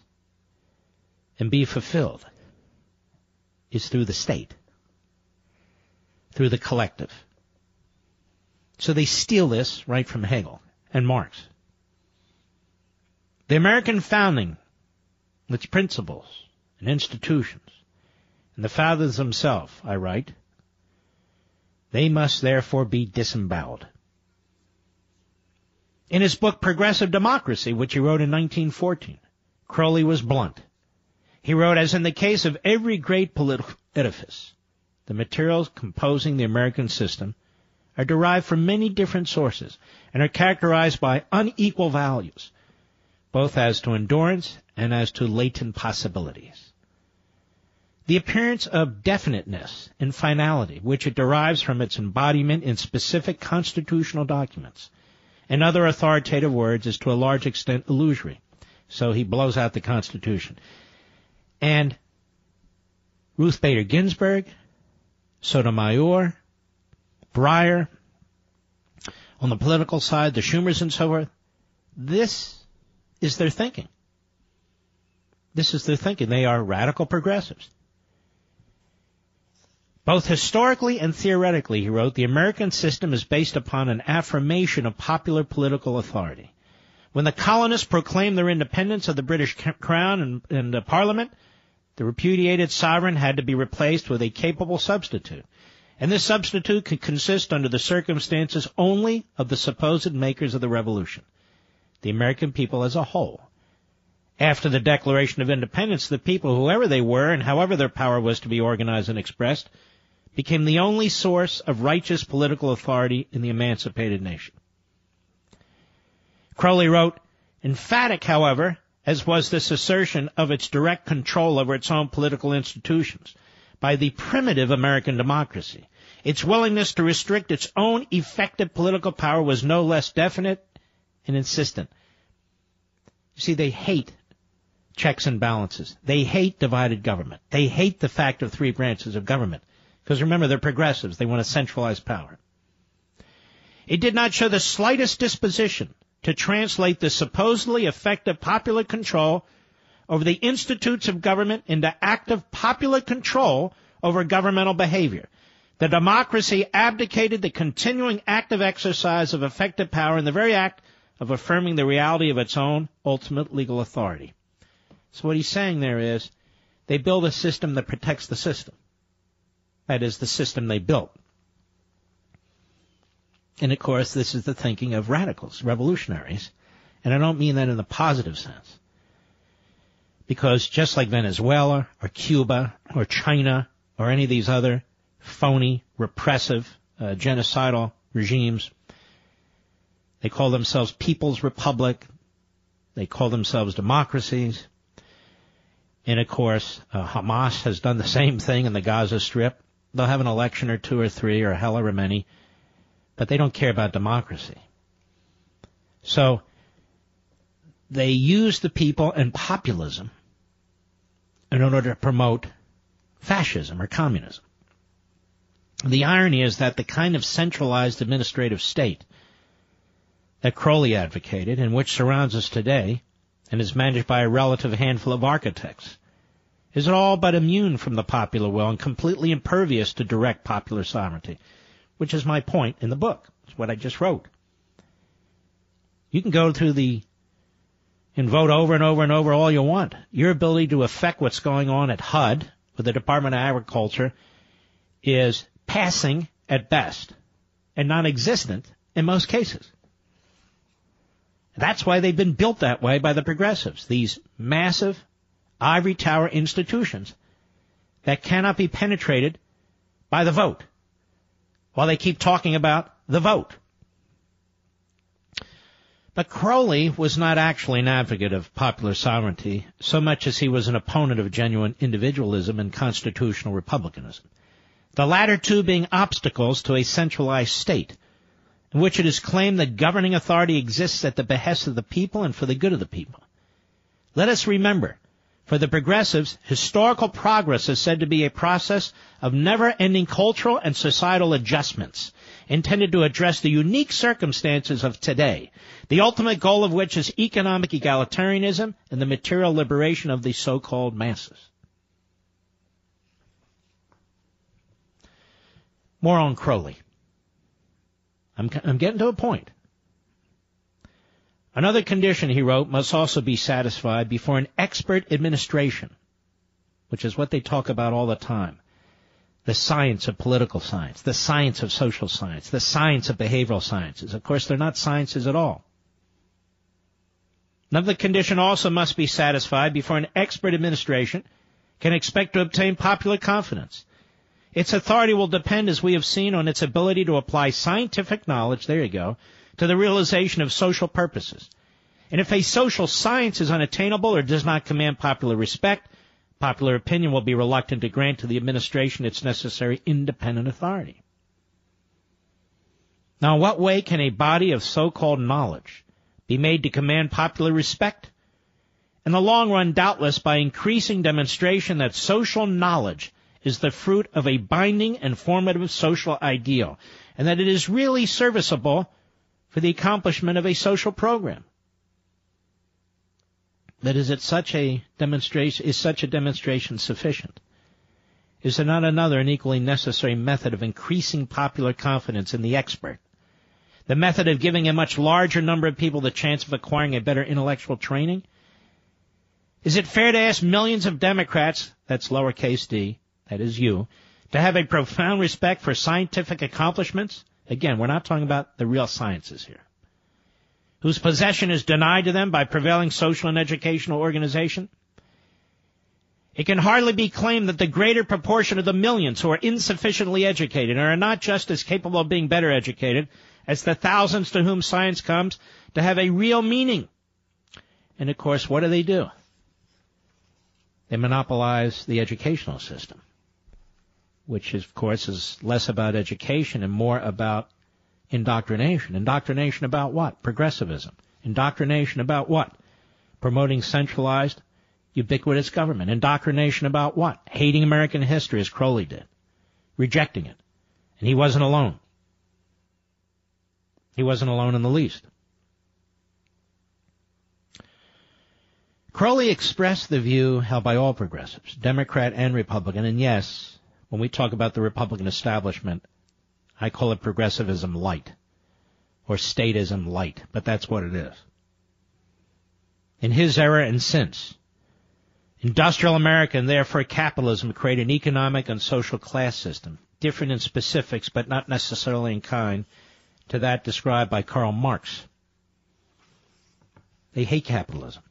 S2: and be fulfilled is through the state, through the collective. So they steal this right from Hegel and Marx. The American founding, its principles and institutions, and the fathers themselves, I write, they must therefore be disemboweled. In his book Progressive Democracy, which he wrote in 1914, Croly was blunt. He wrote, as in the case of every great political edifice, the materials composing the American system are derived from many different sources and are characterized by unequal values, both as to endurance and as to latent possibilities. The appearance of definiteness and finality, which it derives from its embodiment in specific constitutional documents and other authoritative words, is to a large extent illusory. So he blows out the Constitution. And Ruth Bader Ginsburg, Sotomayor, Breyer, on the political side, the Schumers and so forth, this is their thinking. This is their thinking. They are radical progressives. Both historically and theoretically, he wrote, the American system is based upon an affirmation of popular political authority. When the colonists proclaimed their independence of the British crown and, and the parliament, the repudiated sovereign had to be replaced with a capable substitute. And this substitute could consist under the circumstances only of the supposed makers of the revolution, the American people as a whole. After the Declaration of Independence, the people, whoever they were and however their power was to be organized and expressed, became the only source of righteous political authority in the emancipated nation. Croly wrote, emphatic, however, as was this assertion of its direct control over its own political institutions, by the primitive American democracy. Its willingness to restrict its own effective political power was no less definite and insistent. You see, they hate checks and balances. They hate divided government. They hate the fact of three branches of government. Because remember, they're progressives. They want to centralize power. It did not show the slightest disposition to translate the supposedly effective popular control over the institutes of government into active popular control over governmental behavior. The democracy abdicated the continuing active exercise of effective power in the very act of affirming the reality of its own ultimate legal authority. So what he's saying there is they build a system that protects the system. That is the system they built. And of course, this is the thinking of radicals, revolutionaries. And I don't mean that in the positive sense. Because just like Venezuela or Cuba or China or any of these other phony, repressive, uh, genocidal regimes, they call themselves People's Republic. They call themselves democracies. And of course, uh, Hamas has done the same thing in the Gaza Strip. They'll have an election or two or three or however many, but they don't care about democracy. So, they use the people and populism in order to promote fascism or communism. The irony is that the kind of centralized administrative state that Croly advocated and which surrounds us today and is managed by a relative handful of architects is all but immune from the popular will and completely impervious to direct popular sovereignty, which is my point in the book. It's what I just wrote. You can go through the and vote over and over and over all you want. Your ability to affect what's going on at HUD with the Department of Agriculture is passing at best and non-existent in most cases. That's why they've been built that way by the progressives. These massive ivory tower institutions that cannot be penetrated by the vote while they keep talking about the vote. But Croly was not actually an advocate of popular sovereignty so much as he was an opponent of genuine individualism and constitutional republicanism. The latter two being obstacles to a centralized state in which it is claimed that governing authority exists at the behest of the people and for the good of the people. Let us remember for the progressives, historical progress is said to be a process of never-ending cultural and societal adjustments intended to address the unique circumstances of today, the ultimate goal of which is economic egalitarianism and the material liberation of the so-called masses. More on Croly. I'm, I'm getting to a point. Another condition, he wrote, must also be satisfied before an expert administration, which is what they talk about all the time. The science of political science, the science of social science, the science of behavioral sciences. Of course, they're not sciences at all. Another condition also must be satisfied before an expert administration can expect to obtain popular confidence. Its authority will depend, as we have seen, on its ability to apply scientific knowledge, there you go, to the realization of social purposes. And if a social science is unattainable or does not command popular respect, popular opinion will be reluctant to grant to the administration its necessary independent authority. Now, in what way can a body of so-called knowledge be made to command popular respect? In the long run, doubtless by increasing demonstration that social knowledge is the fruit of a binding and formative social ideal, and that it is really serviceable for the accomplishment of a social program. That is, it such a demonstration is such a demonstration sufficient? Is there not another and equally necessary method of increasing popular confidence in the expert? The method of giving a much larger number of people the chance of acquiring a better intellectual training? Is it fair to ask millions of Democrats, that's lowercase d, that is you, to have a profound respect for scientific accomplishments? Again, we're not talking about the real sciences here. Whose possession is denied to them by prevailing social and educational organization? It can hardly be claimed that the greater proportion of the millions who are insufficiently educated are not just as capable of being better educated as the thousands to whom science comes to have a real meaning. And of course, what do they do? They monopolize the educational system which of course is less about education and more about indoctrination. Indoctrination about what? Progressivism. Indoctrination about what? Promoting centralized, ubiquitous government. Indoctrination about what? Hating American history as Croly did. Rejecting it. And he wasn't alone. He wasn't alone in the least. Croly expressed the view held by all progressives, Democrat and Republican, and yes, when we talk about the Republican establishment, I call it progressivism light or statism light, but that's what it is. In his era and since, industrial America and therefore capitalism create an economic and social class system, different in specifics but not necessarily in kind to that described by Karl Marx. They hate capitalism.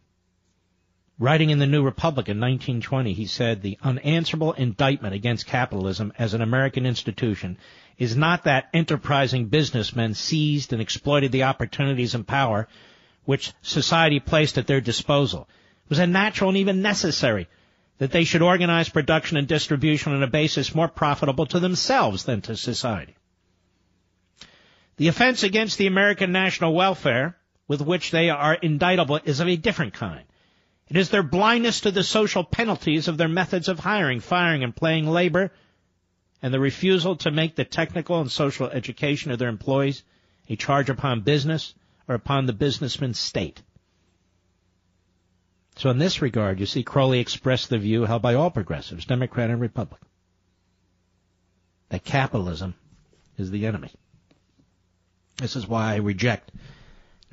S2: Writing in the New Republic in 1920, he said, the unanswerable indictment against capitalism as an American institution is not that enterprising businessmen seized and exploited the opportunities and power which society placed at their disposal. It was a natural and even necessary that they should organize production and distribution on a basis more profitable to themselves than to society. The offense against the American national welfare with which they are indictable is of a different kind. It is their blindness to the social penalties of their methods of hiring, firing, and playing labor, and the refusal to make the technical and social education of their employees a charge upon business or upon the businessman's state. So in this regard, you see Croly expressed the view held by all progressives, Democrat and Republican, that capitalism is the enemy. This is why I reject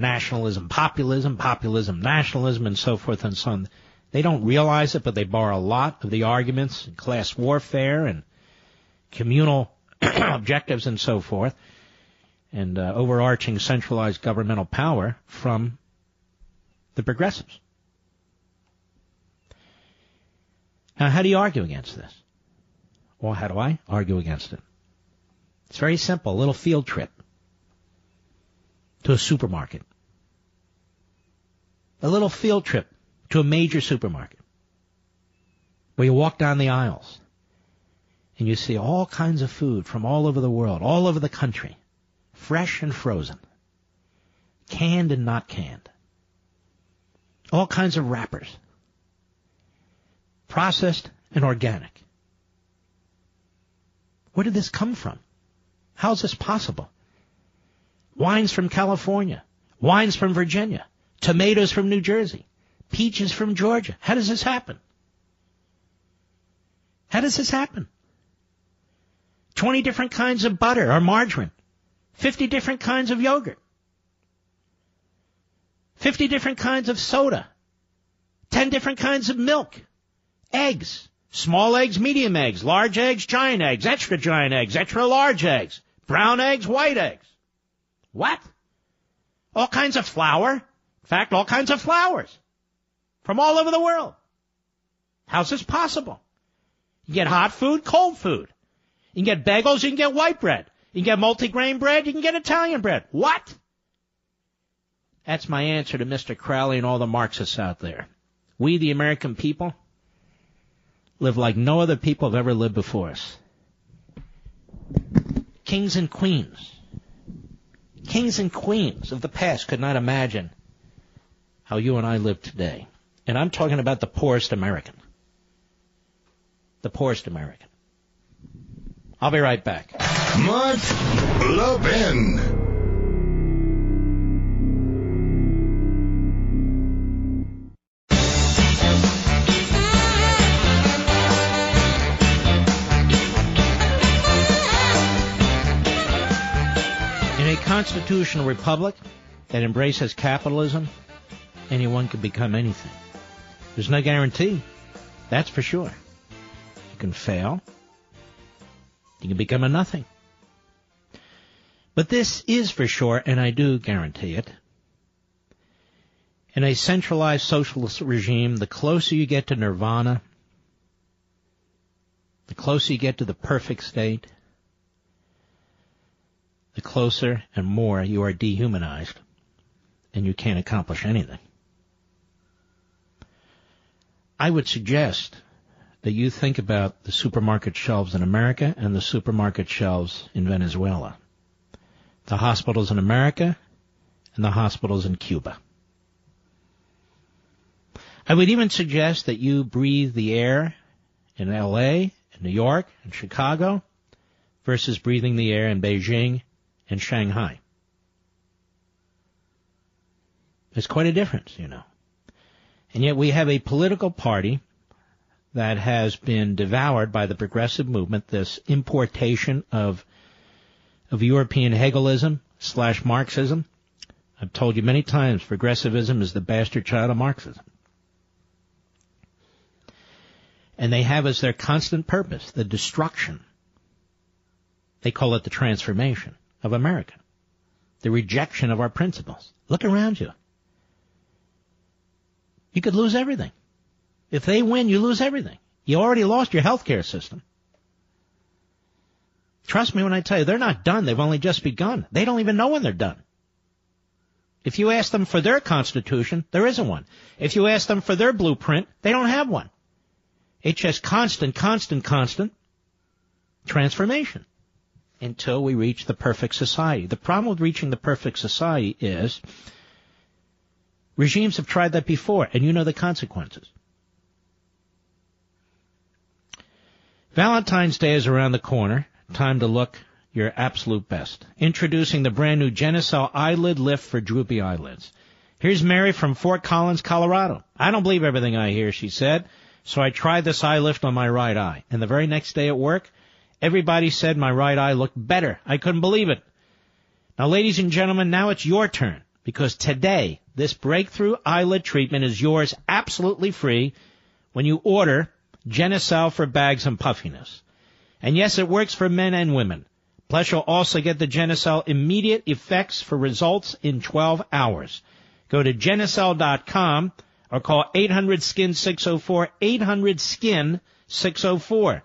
S2: nationalism, populism, populism, nationalism, and so forth and so on. They don't realize it, but they borrow a lot of the arguments, class warfare and communal objectives and so forth, and uh, overarching centralized governmental power from the progressives. Now, how do you argue against this? Well, how do I argue against it? It's very simple. A little field trip to a supermarket. A little field trip to a major supermarket where you walk down the aisles and you see all kinds of food from all over the world, all over the country, fresh and frozen, canned and not canned, all kinds of wrappers, processed and organic. Where did this come from? How is this possible? Wines from California. Wines from Virginia. Tomatoes from New Jersey. Peaches from Georgia. How does this happen? How does this happen? 20 different kinds of butter or margarine. 50 different kinds of yogurt. 50 different kinds of soda, 10 different kinds of milk, eggs, small eggs, medium eggs, large eggs, giant eggs, extra giant eggs, extra large eggs, brown eggs, white eggs. What? All kinds of flour. In fact, all kinds of flours from all over the world. How's this possible? You get hot food, cold food. You can get bagels, you can get white bread. You can get multigrain bread, you can get Italian bread. What? That's my answer to Mr. Croly and all the Marxists out there. We, the American people, live like no other people have ever lived before us. Kings and queens. Kings and queens of the past could not imagine how you and I live today. And I'm talking about the poorest American. The poorest American. I'll be right back.
S1: Mark Levin.
S2: In a constitutional republic that embraces capitalism, anyone can become anything. There's no guarantee. That's for sure. You can fail. You can become a nothing. But this is for sure, and I do guarantee it. In a centralized socialist regime, the closer you get to nirvana, the closer you get to the perfect state, the closer and more you are dehumanized, and you can't accomplish anything. I would suggest that you think about the supermarket shelves in America and the supermarket shelves in Venezuela, the hospitals in America and the hospitals in Cuba. I would even suggest that you breathe the air in LA, in New York, and Chicago versus breathing the air in Beijing and Shanghai. There's quite a difference, you know. And yet we have a political party that has been devoured by the progressive movement, this importation of, of European Hegelism slash Marxism. I've told you many times progressivism is the bastard child of Marxism. And they have as their constant purpose the destruction. They call it the transformation of America. The rejection of our principles. Look around you. You could lose everything. If they win, you lose everything. You already lost your health care system. Trust me when I tell you, they're not done. They've only just begun. They don't even know when they're done. If you ask them for their constitution, there isn't one. If you ask them for their blueprint, they don't have one. It's just constant, constant, constant transformation until we reach the perfect society. The problem with reaching the perfect society is regimes have tried that before, and you know the consequences. Valentine's Day is around the corner. Time to look your absolute best. Introducing the brand new Genucel Eyelid Lift for droopy eyelids. Here's Mary from Fort Collins, Colorado. I don't believe everything I hear, she said. So I tried this eye lift on my right eye. And the very next day at work, everybody said my right eye looked better. I couldn't believe it. Now, ladies and gentlemen, now it's your turn. Because today, this breakthrough eyelid treatment is yours absolutely free when you order Genucel for bags and puffiness. And yes, it works for men and women. Plus, you'll also get the Genucel immediate effects for results in 12 hours. Go to Genucel.com or call 800-SKIN-604, 800-SKIN-604.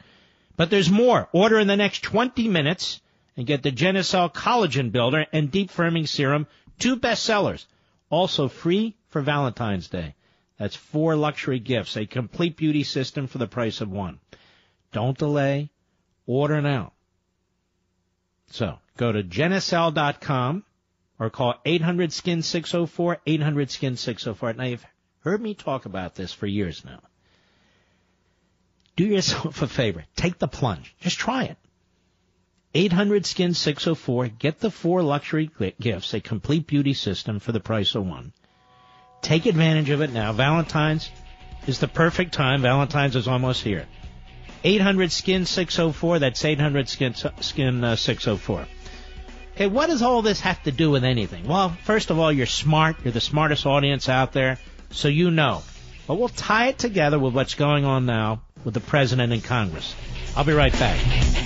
S2: But there's more. Order in the next 20 minutes and get the Genucel Collagen Builder and Deep Firming Serum, two bestsellers, also free for Valentine's Day. That's four luxury gifts, a complete beauty system for the price of one. Don't delay. Order now. So, go to Genucel.com or call 800-SKIN-604, 800-SKIN-604. Now, you've heard me talk about this for years now. Do yourself a favor. Take the plunge. Just try it. 800 Skin 604. Get the four luxury gifts, a complete beauty system for the price of one. Take advantage of it now. Valentine's is the perfect time. Valentine's is almost here. 800 Skin 604. That's 800 Skin, skin uh, 604. Okay, what does all this have to do with anything? Well, first of all, you're smart. You're the smartest audience out there, so you know. But we'll tie it together with what's going on now with the president and Congress. I'll be right back.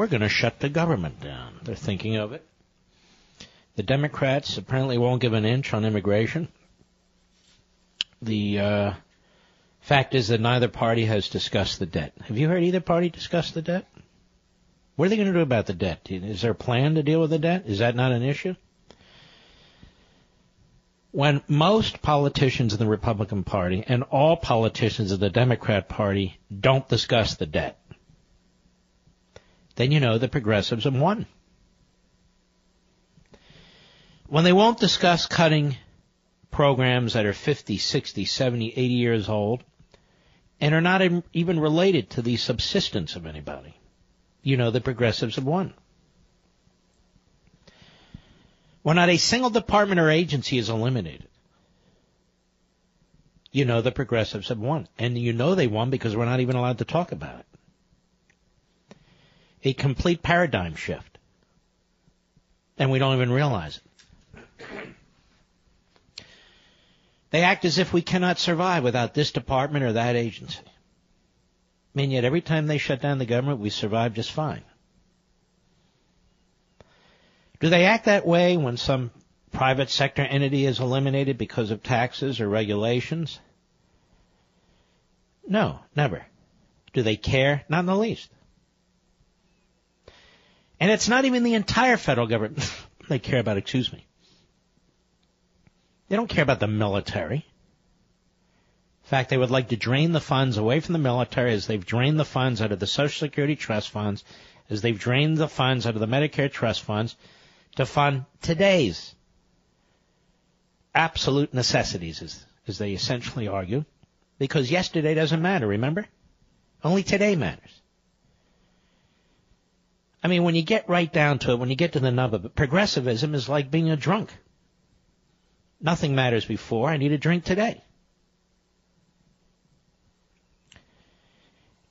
S2: we're going to shut the government down. They're thinking of it. The Democrats apparently won't give an inch on immigration. The uh, fact is that neither party has discussed the debt. Have you heard either party discuss the debt? What are they going to do about the debt? Is there a plan to deal with the debt? Is that not an issue? When most politicians in the Republican Party and all politicians of the Democrat Party don't discuss the debt, then you know the progressives have won. When they won't discuss cutting programs that are 50, 60, 70, 80 years old and are not even related to the subsistence of anybody, you know the progressives have won. When not a single department or agency is eliminated, you know the progressives have won. And you know they won because we're not even allowed to talk about it. A complete paradigm shift. And we don't even realize it. They act as if we cannot survive without this department or that agency. I mean, yet every time they shut down the government, we survive just fine. Do they act that way when some private sector entity is eliminated because of taxes or regulations? No, never. Do they care? Not in the least. And it's not even the entire federal government they care about, excuse me. They don't care about the military. In fact, they would like to drain the funds away from the military as they've drained the funds out of the Social Security trust funds, as they've drained the funds out of the Medicare trust funds to fund today's absolute necessities, as, as they essentially argue, because yesterday doesn't matter, remember? Only today matters. I mean, when you get right down to it, when you get to the nub of it, progressivism is like being a drunk. Nothing matters before. I need a drink today.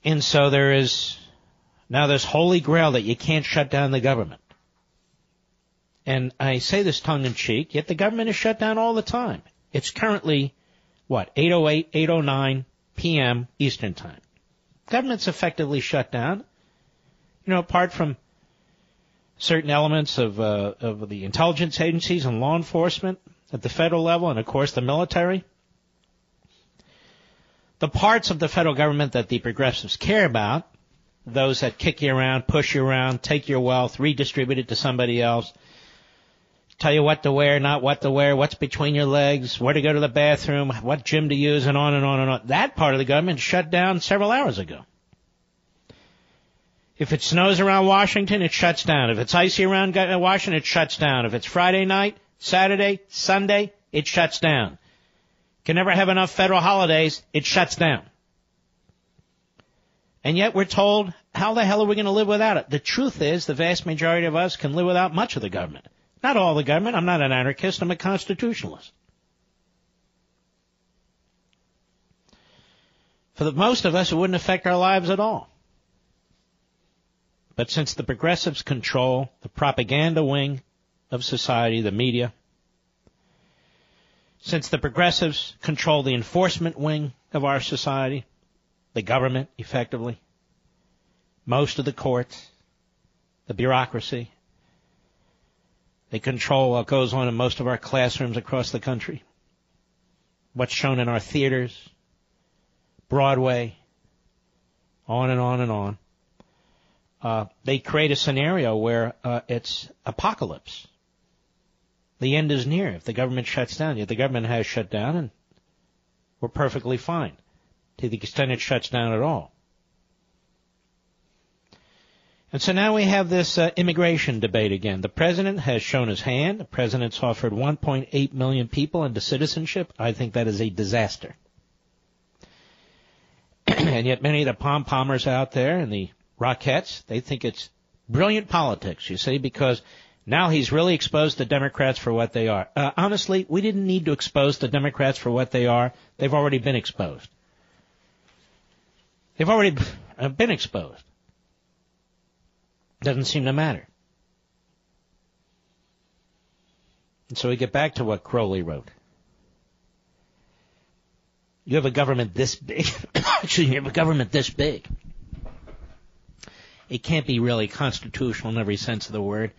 S2: And so there is now this holy grail that you can't shut down the government. And I say this tongue in cheek, yet the government is shut down all the time. It's currently, what, 808, 809 p.m. Eastern Time. Government's effectively shut down. You know, apart from certain elements of, uh, of the intelligence agencies and law enforcement at the federal level and of course the military. The parts of the federal government that the progressives care about, those that kick you around, push you around, take your wealth, redistribute it to somebody else, tell you what to wear, not what to wear, what's between your legs, where to go to the bathroom, what gym to use, and on and on and on. That part of the government shut down several hours ago. If it snows around Washington, it shuts down. If it's icy around Washington, it shuts down. If it's Friday night, Saturday, Sunday, it shuts down. Can never have enough federal holidays, it shuts down. And yet we're told, how the hell are we going to live without it? The truth is, the vast majority of us can live without much of the government. Not all the government. I'm not an anarchist. I'm a constitutionalist. For the most of us, it wouldn't affect our lives at all. But since the progressives control the propaganda wing of society, the media, since the progressives control the enforcement wing of our society, the government, effectively, most of the courts, the bureaucracy, they control what goes on in most of our classrooms across the country, what's shown in our theaters, Broadway, on and on and on. Uh, they create a scenario where uh, it's apocalypse. the end is near if the government shuts down. Yet the government has shut down and we're perfectly fine to the extent it shuts down at all. And so now we have this uh, immigration debate again. The president has shown his hand. The president's offered 1.8 million people into citizenship. I think that is a disaster. and yet many of the pom-pommers out there and the Rockettes, they think it's brilliant politics, you see, because now he's really exposed the Democrats for what they are. Uh, honestly, we didn't need to expose the Democrats for what they are. They've already been exposed. They've already uh, been exposed. Doesn't seem to matter. And so we get back to what Croly wrote. You have a government this big. Actually, you have a government this big. It can't be really constitutional in every sense of the word.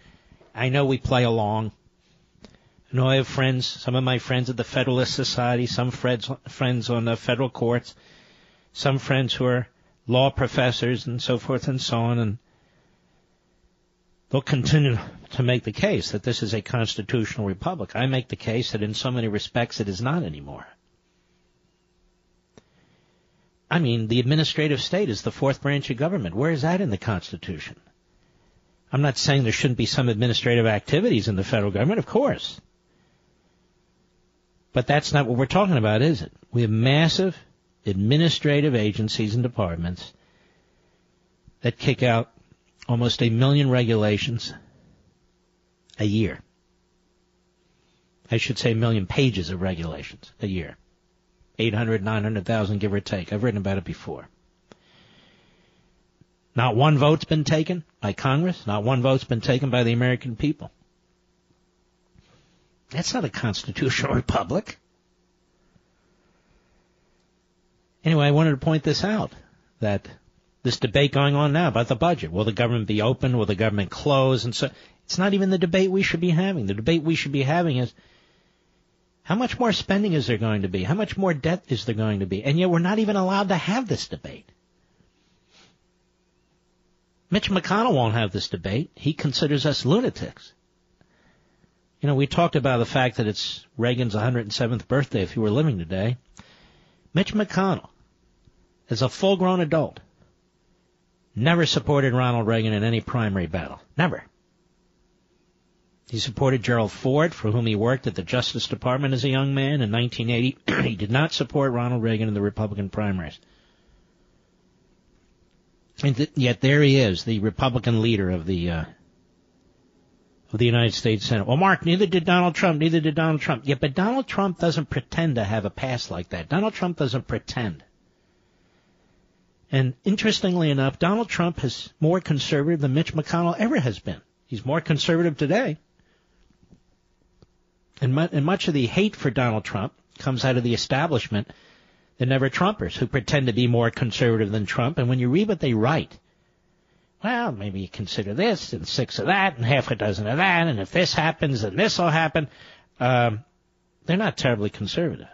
S2: I know we play along. I know I have friends, some of my friends at the Federalist Society, some friends, friends on the federal courts, some friends who are law professors and so forth and so on, and they'll continue to make the case that this is a constitutional republic. I make the case that in so many respects it is not anymore. I mean, the administrative state is the fourth branch of government. Where is that in the Constitution? I'm not saying there shouldn't be some administrative activities in the federal government, of course. But that's not what we're talking about, is it? We have massive administrative agencies and departments that kick out almost a million regulations a year. I should say a million pages of regulations a year. 800, 900,000 give or take. I've written about it before. Not one vote's been taken by Congress. Not one vote's been taken by the American people. That's not a constitutional republic. Anyway, I wanted to point this out that this debate going on now about the budget. Will the government be open? Will the government close? And so it's not even the debate we should be having. The debate we should be having is how much more spending is there going to be? How much more debt is there going to be? And yet we're not even allowed to have this debate. Mitch McConnell won't have this debate. He considers us lunatics. You know, we talked about the fact that it's Reagan's 107th birthday if he were living today. Mitch McConnell, as a full grown adult, never supported Ronald Reagan in any primary battle. Never. He supported Gerald Ford, for whom he worked at the Justice Department as a young man in 1980. he did not support Ronald Reagan in the Republican primaries. And th- yet there he is, the Republican leader of the uh, of the United States Senate. Well, Mark, neither did Donald Trump. Neither did Donald Trump. Yeah, but Donald Trump doesn't pretend to have a past like that. Donald Trump doesn't pretend. And interestingly enough, Donald Trump is more conservative than Mitch McConnell ever has been. He's more conservative today. And, mu- and much of the hate for Donald Trump comes out of the establishment the never Trumpers who pretend to be more conservative than Trump. And when you read what they write, well, maybe you consider this and six of that and half a dozen of that, and if this happens, then this will happen. Um, they're not terribly conservative.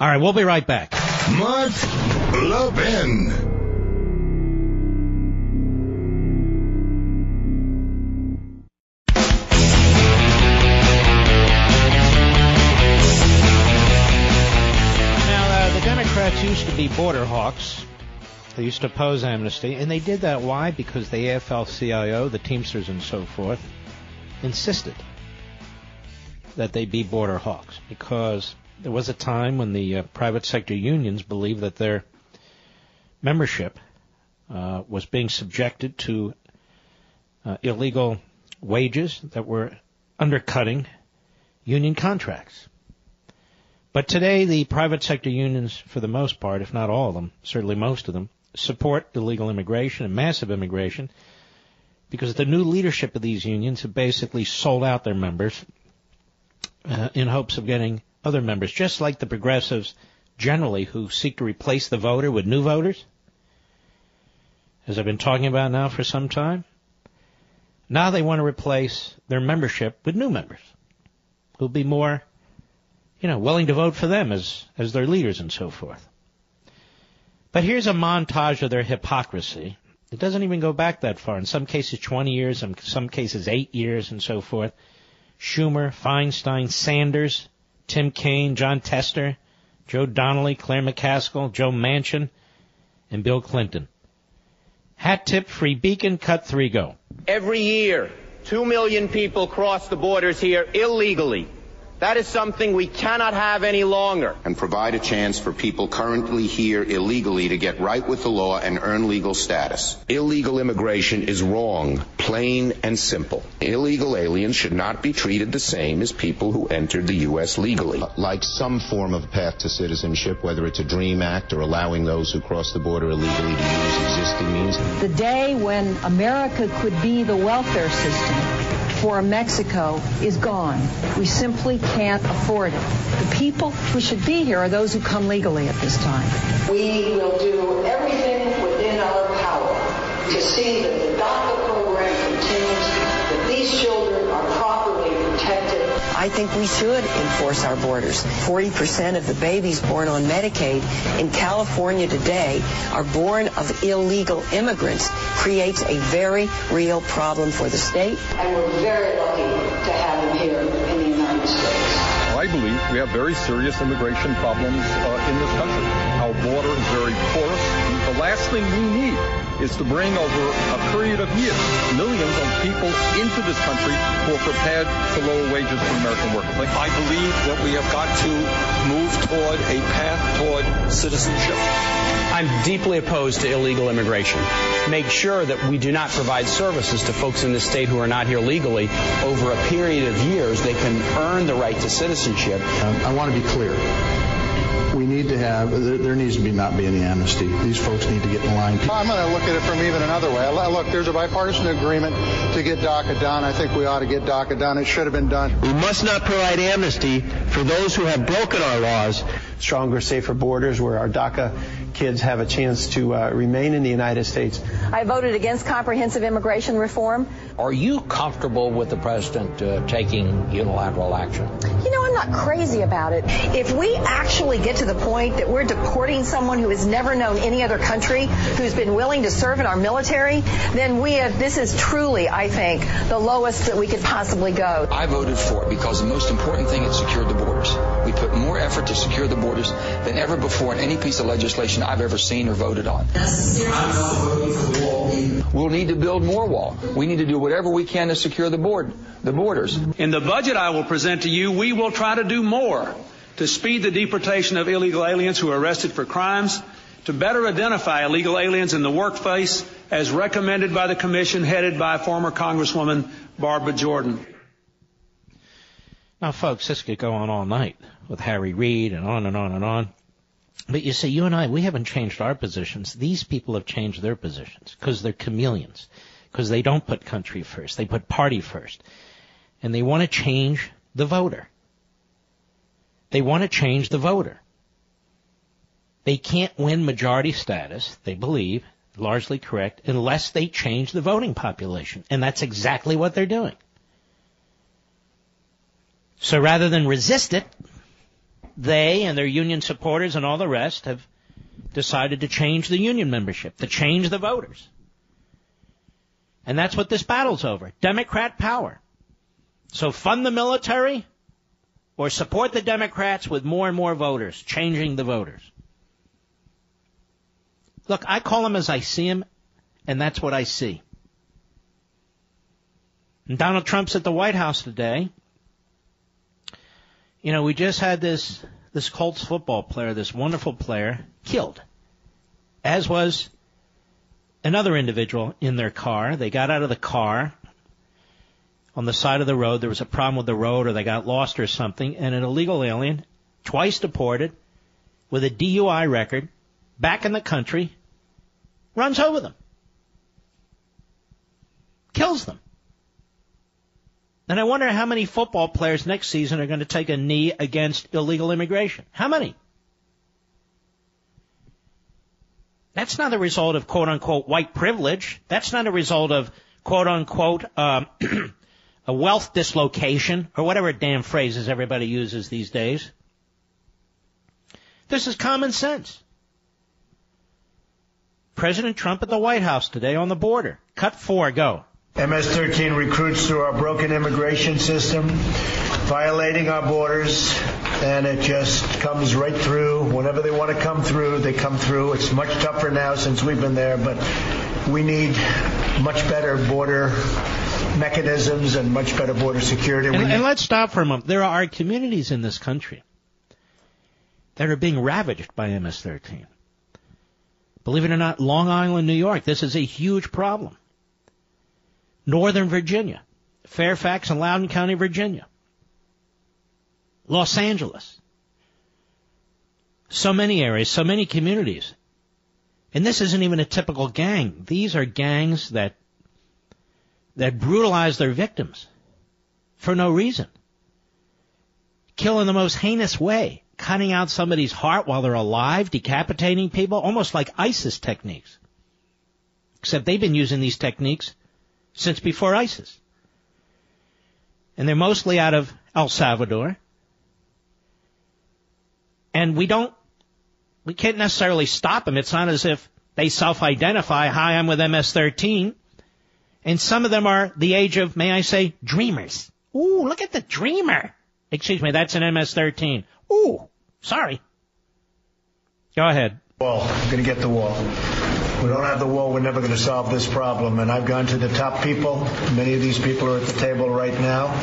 S2: All right, we'll be right back.
S1: Mark.
S2: Used to be border hawks. They used to oppose amnesty, and they did that. Why? Because the AFL-CIO, the Teamsters, and so forth, insisted that they be border hawks because there was a time when the uh, private sector unions believed that their membership uh, was being subjected to uh, illegal wages that were undercutting union contracts. But today, the private sector unions, for the most part, if not all of them, certainly most of them, support illegal immigration and massive immigration because the new leadership of these unions have basically sold out their members uh, in hopes of getting other members, just like the progressives generally who seek to replace the voter with new voters, as I've been talking about now for some time. Now they want to replace their membership with new members who'll be more, you know, willing to vote for them as, as their leaders and so forth. But here's a montage of their hypocrisy It doesn't even go back that far. In some cases, 20 years, in some cases, 8 years, and so forth. Schumer, Feinstein, Sanders, Tim Kaine, Jon Tester, Joe Donnelly, Claire McCaskill, Joe Manchin, and Bill Clinton. Hat tip, free beacon, cut three, go.
S6: Every year, two million people cross the borders here illegally. That is something we cannot have any longer.
S7: And provide a chance for people currently here illegally to get right with the law and earn legal status. Illegal immigration is wrong, plain and simple. Illegal aliens should not be treated the same as people who entered the U.S. legally. Like some form of path to citizenship, whether it's a DREAM Act or allowing those who cross the border illegally to use existing means.
S8: The day when America could be the welfare system for Mexico is gone. We simply can't afford it. The people who should be here are those who come legally at this time.
S9: We will do everything within our power to see that the DACA program continues, that these children.
S10: I think we should enforce our borders. 40% of the babies born on Medicaid in California today are born of illegal immigrants. Creates a very real problem for the state.
S9: And we're very lucky to have them here in the United States.
S11: I believe we have very serious immigration problems uh, in this country. Our border is very porous. The last thing we need is to bring over a period of years millions of people into this country who are prepared to lower wages for American workers.
S12: I believe that we have got to move toward a path toward citizenship.
S13: I'm deeply opposed to illegal immigration. Make sure that we do not provide services to folks in this state who are not here legally. Over a period of years, they can earn the right to citizenship.
S14: Um, I want to be clear we need to have, there, there, needs to be not be any amnesty. These folks need to get in line.
S15: I'm going to look at it from even another way. Look, there's a bipartisan agreement to get DACA done. I think we ought to get DACA done. It should have been done.
S16: We must not provide amnesty for those who have broken our laws.
S17: Stronger, safer borders where our DACA kids have a chance to uh, remain in the United States.
S8: I voted against comprehensive immigration reform.
S18: Are you comfortable with the president uh, taking unilateral action?
S8: You know, I'm not crazy about it. If we actually get to the point that we're deporting someone who has never known any other country, who's been willing to serve in our military, then we have, this is truly, I think, the lowest that we could possibly go.
S19: I voted for it because the most important thing is secure the borders. We put more effort to secure the borders than ever before in any piece of legislation I've ever seen or voted on. We'll need to build more wall. We need to do whatever we can to secure the board, the borders.
S20: In the budget I will present to you, we will try to do more to speed the deportation of illegal aliens who are arrested for crimes, to better identify illegal aliens in the workplace as recommended by the commission headed by former Congresswoman Barbara Jordan.
S2: Now, folks, this could go on all night with Harry Reid and on and on and on. But you see, you and I, we haven't changed our positions. These people have changed their positions because they're chameleons, because they don't put country first. They put party first. And they want to change the voter. They want to change the voter. They can't win majority status, they believe, largely correct, unless they change the voting population. And that's exactly what they're doing. So rather than resist it, they and their union supporters and all the rest have decided to change the union membership, to change the voters. And that's what this battle's over. Democrat power. So fund the military or support the Democrats with more and more voters, changing the voters. Look, I call them as I see them, and that's what I see. And Donald Trump's at the White House today, you know, we just had this this Colts football player, this wonderful player, killed, as was another individual in their car. They got out of the car on the side of the road. There was a problem with the road, or they got lost or something, and an illegal alien, twice deported, with a DUI record, back in the country, runs over them, kills them. And I wonder how many football players next season are going to take a knee against illegal immigration. How many? That's not a result of quote unquote white privilege. That's not a result of quote unquote um, a wealth dislocation or whatever damn phrases everybody uses these days. This is common sense. President Trump at the White House today on the border. Cut four, go.
S21: MS-13 recruits through our broken immigration system, violating our borders, and it just comes right through. Whenever they want to come through, they come through. It's much tougher now since we've been there, but we need much better border mechanisms and much better border security.
S2: And, and let's stop for a moment. There are communities in this country that are being ravaged by MS-13. Believe it or not, Long Island, New York, this is a huge problem. Northern Virginia, Fairfax and Loudoun County, Virginia, Los Angeles. So many areas, so many communities. And this isn't even a typical gang. These are gangs that that brutalize their victims for no reason. Kill in the most heinous way, cutting out somebody's heart while they're alive, decapitating people, almost like ISIS techniques. Except they've been using these techniques since before ISIS. And they're mostly out of El Salvador. And we don't, we can't necessarily stop them. It's not as if they self-identify, hi, I'm with MS-13. And some of them are the age of, may I say, dreamers. Ooh, look at the dreamer. Excuse me, that's an MS-13. Ooh, sorry. Go ahead.
S21: wall. I'm to get the wall. We don't have the wall, we're never going to solve this problem. And I've gone to the top people. Many of these people are at the table right now,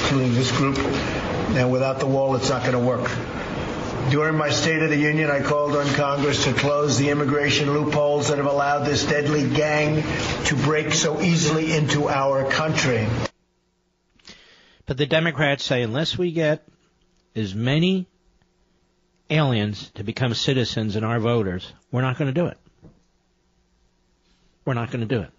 S21: including this group. And without the wall, it's not going to work. During my State of the Union, I called on Congress to close the immigration loopholes that have allowed this deadly gang to break so easily into our country.
S2: But the Democrats say unless we get as many aliens to become citizens and our voters, we're not going to do it. We're not going to do it.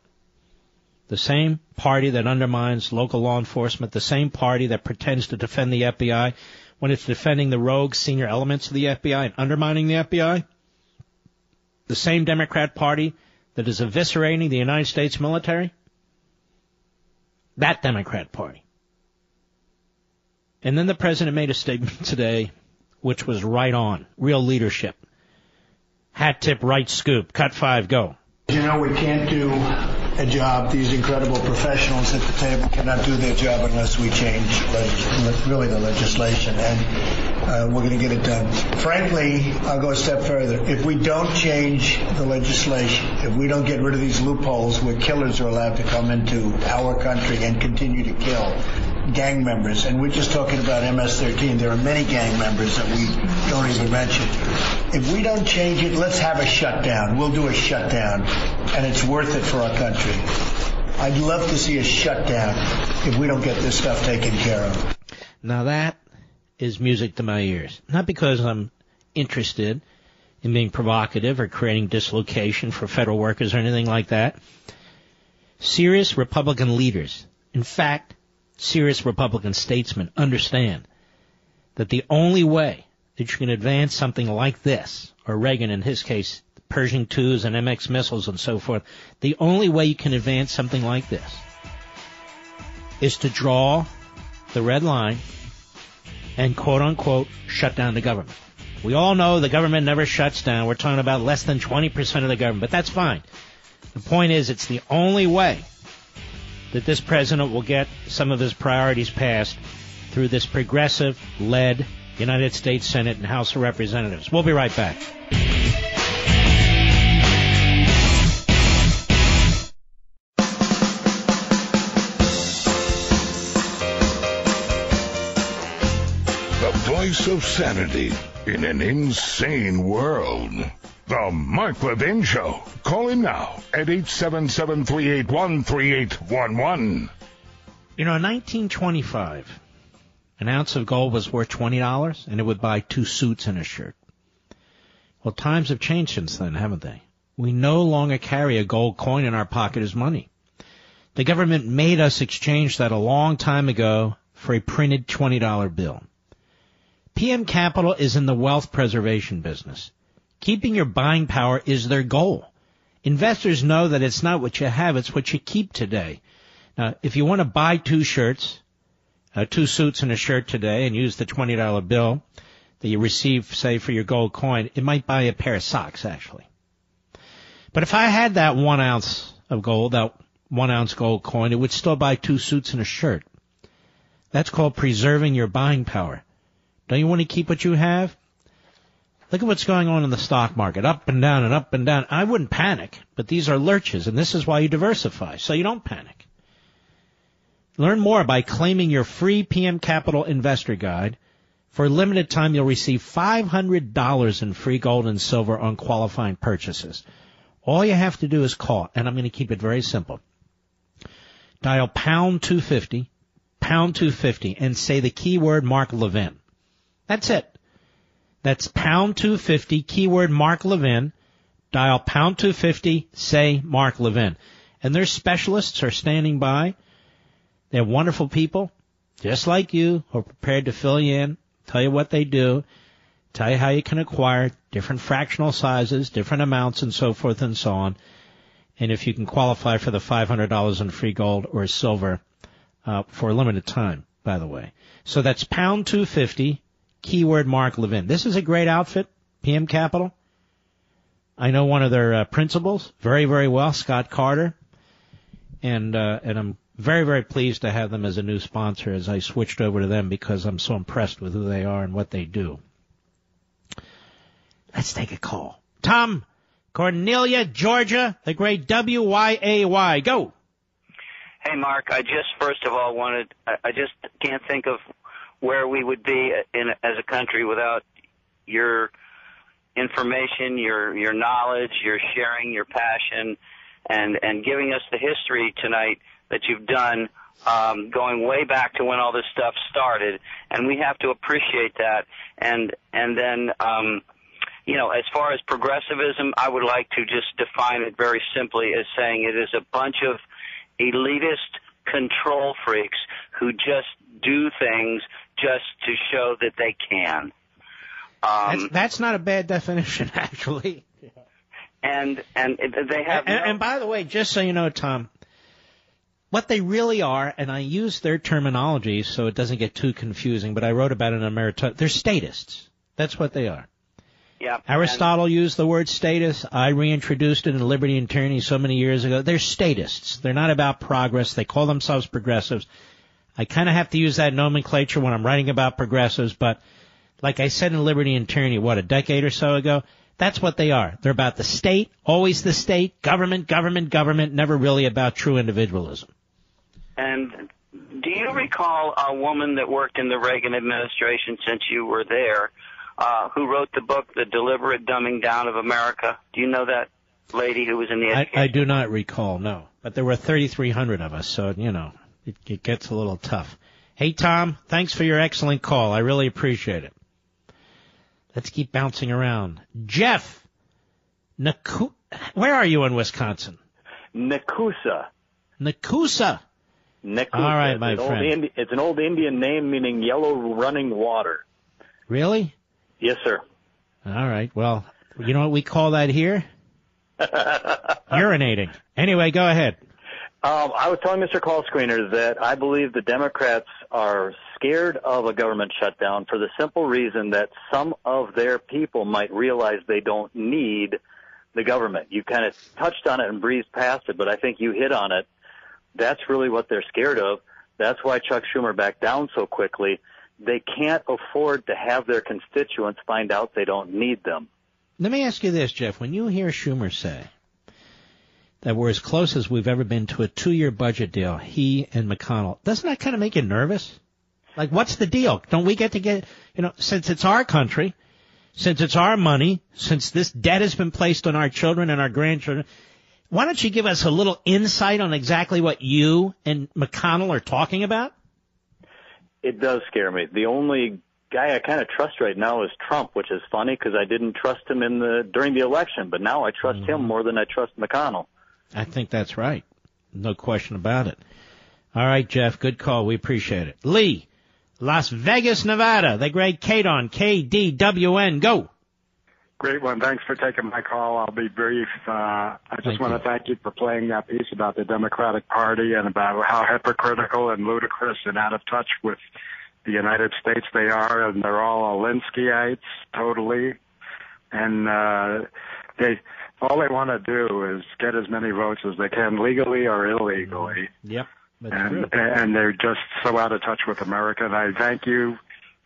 S2: The same party that undermines local law enforcement, the same party that pretends to defend the FBI when it's defending the rogue senior elements of the FBI and undermining the FBI, the same Democrat party that is eviscerating the United States military, that Democrat party. And then the president made a statement today which was right on. Real leadership. Hat tip, right scoop. Cut five, go.
S21: You know, we can't do a job. These incredible professionals at the table cannot do their job unless we change really the legislation, and uh, we're going to get it done. Frankly, I'll go a step further. If we don't change the legislation, if we don't get rid of these loopholes where killers are allowed to come into our country and continue to kill gang members, and we're just talking about MS-13. There are many gang members that we don't even mention. If we don't change it, let's have a shutdown. We'll do a shutdown, and it's worth it for our country. I'd love to see a shutdown if we don't get this stuff taken care of.
S2: Now that is music to my ears. Not because I'm interested in being provocative or creating dislocation for federal workers or anything like that. Serious Republican leaders, in fact, serious Republican statesmen understand that the only way that you can advance something like this, or Reagan in his case, Pershing 2s and MX missiles and so forth, the only way you can advance something like this is to draw the red line and quote unquote shut down the government. We all know the government never shuts down. We're talking about less than 20% of the government, but that's fine. The point is it's the only way that this president will get some of his priorities passed through this progressive led United States Senate and House of Representatives. We'll be right back.
S1: The voice of sanity in an insane world. The Mark Levin Show. Call him now at 877-381-3811.
S2: You know, in 1925, an ounce of gold was worth $20 and it would buy two suits and a shirt. Well, times have changed since then, haven't they? We no longer carry a gold coin in our pocket as money. The government made us exchange that a long time ago for a printed $20 bill. PM Capital is in the wealth preservation business. Keeping your buying power is their goal. Investors know that it's not what you have, it's what you keep today. Now, if you want to buy two shirts, uh, two suits and a shirt today and use the $20 bill that you receive, say, for your gold coin, it might buy a pair of socks, actually. But if I had that one ounce of gold, that one ounce gold coin, it would still buy two suits and a shirt. That's called preserving your buying power. Don't you want to keep what you have? Look at what's going on in the stock market, up and down and up and down. I wouldn't panic, but these are lurches, and this is why you diversify, so you don't panic. Learn more by claiming your free PM Capital Investor Guide. For a limited time, you'll receive $500 in free gold and silver on qualifying purchases. All you have to do is call, and I'm going to keep it very simple. Dial pound 250, pound 250, and say the keyword Mark Levin. That's it. That's pound 250, keyword Mark Levin. Dial pound 250, say Mark Levin. And their specialists are standing by. They're wonderful people, just like you, who are prepared to fill you in, tell you what they do, tell you how you can acquire different fractional sizes, different amounts, and so forth and so on. And if you can qualify for the $500 in free gold or silver uh, for a limited time, by the way. So that's pound 250, keyword Mark Levin. This is a great outfit, PM Capital. I know one of their uh, principals very, very well, Scott Carter, and uh, and I'm very, very pleased to have them as a new sponsor as I switched over to them because I'm so impressed with who they are and what they do. Let's take a call. Tom, Cornelia, Georgia, the great W-Y-A-Y. Go.
S22: Hey, Mark. I just first of all wanted. I just can't think of where we would be in as a country without your information, your your knowledge, your sharing, your passion, and and giving us the history tonight that you've done, um, going way back to when all this stuff started, and we have to appreciate that. And and then. Um, you know, as far as progressivism, I would like to just define it very simply as saying it is a bunch of elitist control freaks who just do things just to show that they can. Um,
S2: that's, that's not a bad definition, actually.
S22: and and they have
S2: And, and by the way, just so you know, Tom, what they really are, and I use their terminology so it doesn't get too confusing, but I wrote about it in America. They're statists. That's what they are.
S22: yeah,
S2: Aristotle used the word status. I reintroduced it in Liberty and Tyranny so many years ago. They're statists. They're not about progress. They call themselves progressives. I kind of have to use that nomenclature when I'm writing about progressives, but like I said in Liberty and Tyranny, what, a decade or so ago? That's what they are. They're about the state, always the state, government, government, government, never really about true individualism.
S22: And do you recall a woman that worked in the Reagan administration since you were there, uh, who wrote the book, The Deliberate Dumbing Down of America? Do you know that lady who was in the
S2: I. I do not recall, no. But there were 3,300 of us, so, you know, it, it gets a little tough. Hey, Tom, thanks for your excellent call. I really appreciate it. Let's keep bouncing around. Jeff, Naku- where are you in Wisconsin?
S23: Nekoosa.
S2: Nekoosa.
S23: Nekoosa.
S2: All right, my
S23: old
S2: friend.
S23: Indi- it's an old Indian name meaning yellow running water.
S2: Really?
S23: Yes, sir.
S2: All right. Well, you know what we call that here? Urinating. Anyway, go ahead.
S23: Um, I was telling Mr. Call Screener that I believe the Democrats are scared of a government shutdown for the simple reason that some of their people might realize they don't need the government. You kind of touched on it and breezed past it, but I think you hit on it. That's really what they're scared of. That's why Chuck Schumer backed down so quickly. They can't afford to have their constituents find out they don't need them.
S2: Let me ask you this, Jeff. When you hear Schumer say that we're as close as we've ever been to a two-year budget deal, he and McConnell, doesn't that kind of make you nervous? Like, what's the deal? Don't we get to get, you know, since it's our country, since it's our money, since this debt has been placed on our children and our grandchildren, why don't you give us a little insight on exactly what you and McConnell are talking about?
S23: It does scare me. The only guy I kind of trust right now is Trump, which is funny because I didn't trust him in the during the election, but now I trust
S2: Mm-hmm.
S23: him more than I trust McConnell.
S2: I think that's right. No question about it. All right, Jeff, good call. We appreciate it. Lee, Las Vegas, Nevada, the great Kadon, K-D-W-N, go.
S24: Great one. Thanks for taking my call. I'll be brief. Uh, I just
S2: Thank
S24: want
S2: you.
S24: to thank you for playing that piece about the Democratic Party and about how hypocritical and ludicrous and out of touch with the United States they are, and they're all Alinskyites, totally. And uh, they all they want to do is get as many votes as they can, legally or illegally.
S2: Yep. That's
S24: and
S2: true.
S24: and they're just so out of touch with America. And I thank you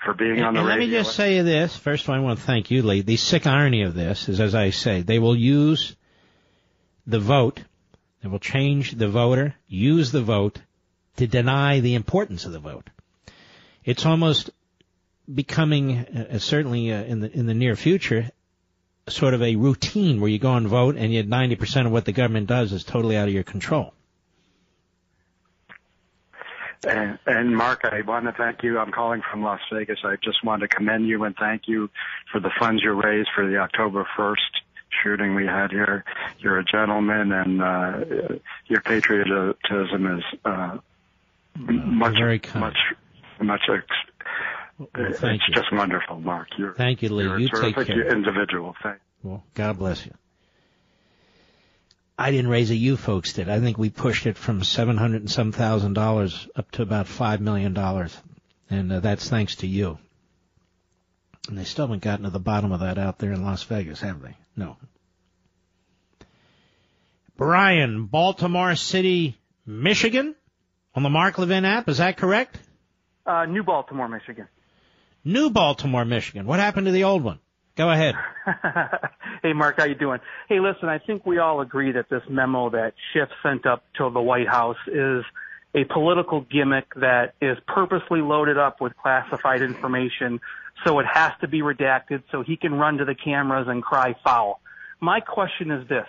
S24: for being on the
S2: and let me just say this. First of all, I want to thank you, Lee. The sick irony of this is, as I say, they will use the vote, they will change the voter, use the vote to deny the importance of the vote. It's almost becoming, uh, certainly uh, in the in the near future, sort of a routine where you go and vote, and yet 90% of what the government does is totally out of your control.
S24: And, and Mark, I want to thank you. I'm calling from Las Vegas. I just want to commend you and thank you for the funds you raised for the October 1st shooting we had here. You're a gentleman, and uh, your patriotism is uh, much, much, much. Ex-
S2: thank
S24: it's
S2: you.
S24: just wonderful, Mark. You're,
S2: Thank you, Lee.
S24: you're a
S2: You take care.
S24: individual. Thank.
S2: Well, God bless you. I didn't raise it, you folks did. I think we pushed it from seven hundred and some thousand dollars up to about five million dollars, and uh, that's thanks to you. And they still haven't gotten to the bottom of that out there in Las Vegas, have they? No. Brian, Baltimore City, Michigan, on the Mark Levin app. Is that correct?
S25: Uh, New Baltimore, Michigan.
S2: New Baltimore, Michigan. What happened to the old one? Go ahead.
S25: hey, Mark, how you doing? Hey, listen, I think we all agree that this memo that Schiff sent up to the White House is a political gimmick that is purposely loaded up with classified information, so it has to be redacted so he can run to the cameras and cry foul. My question is this.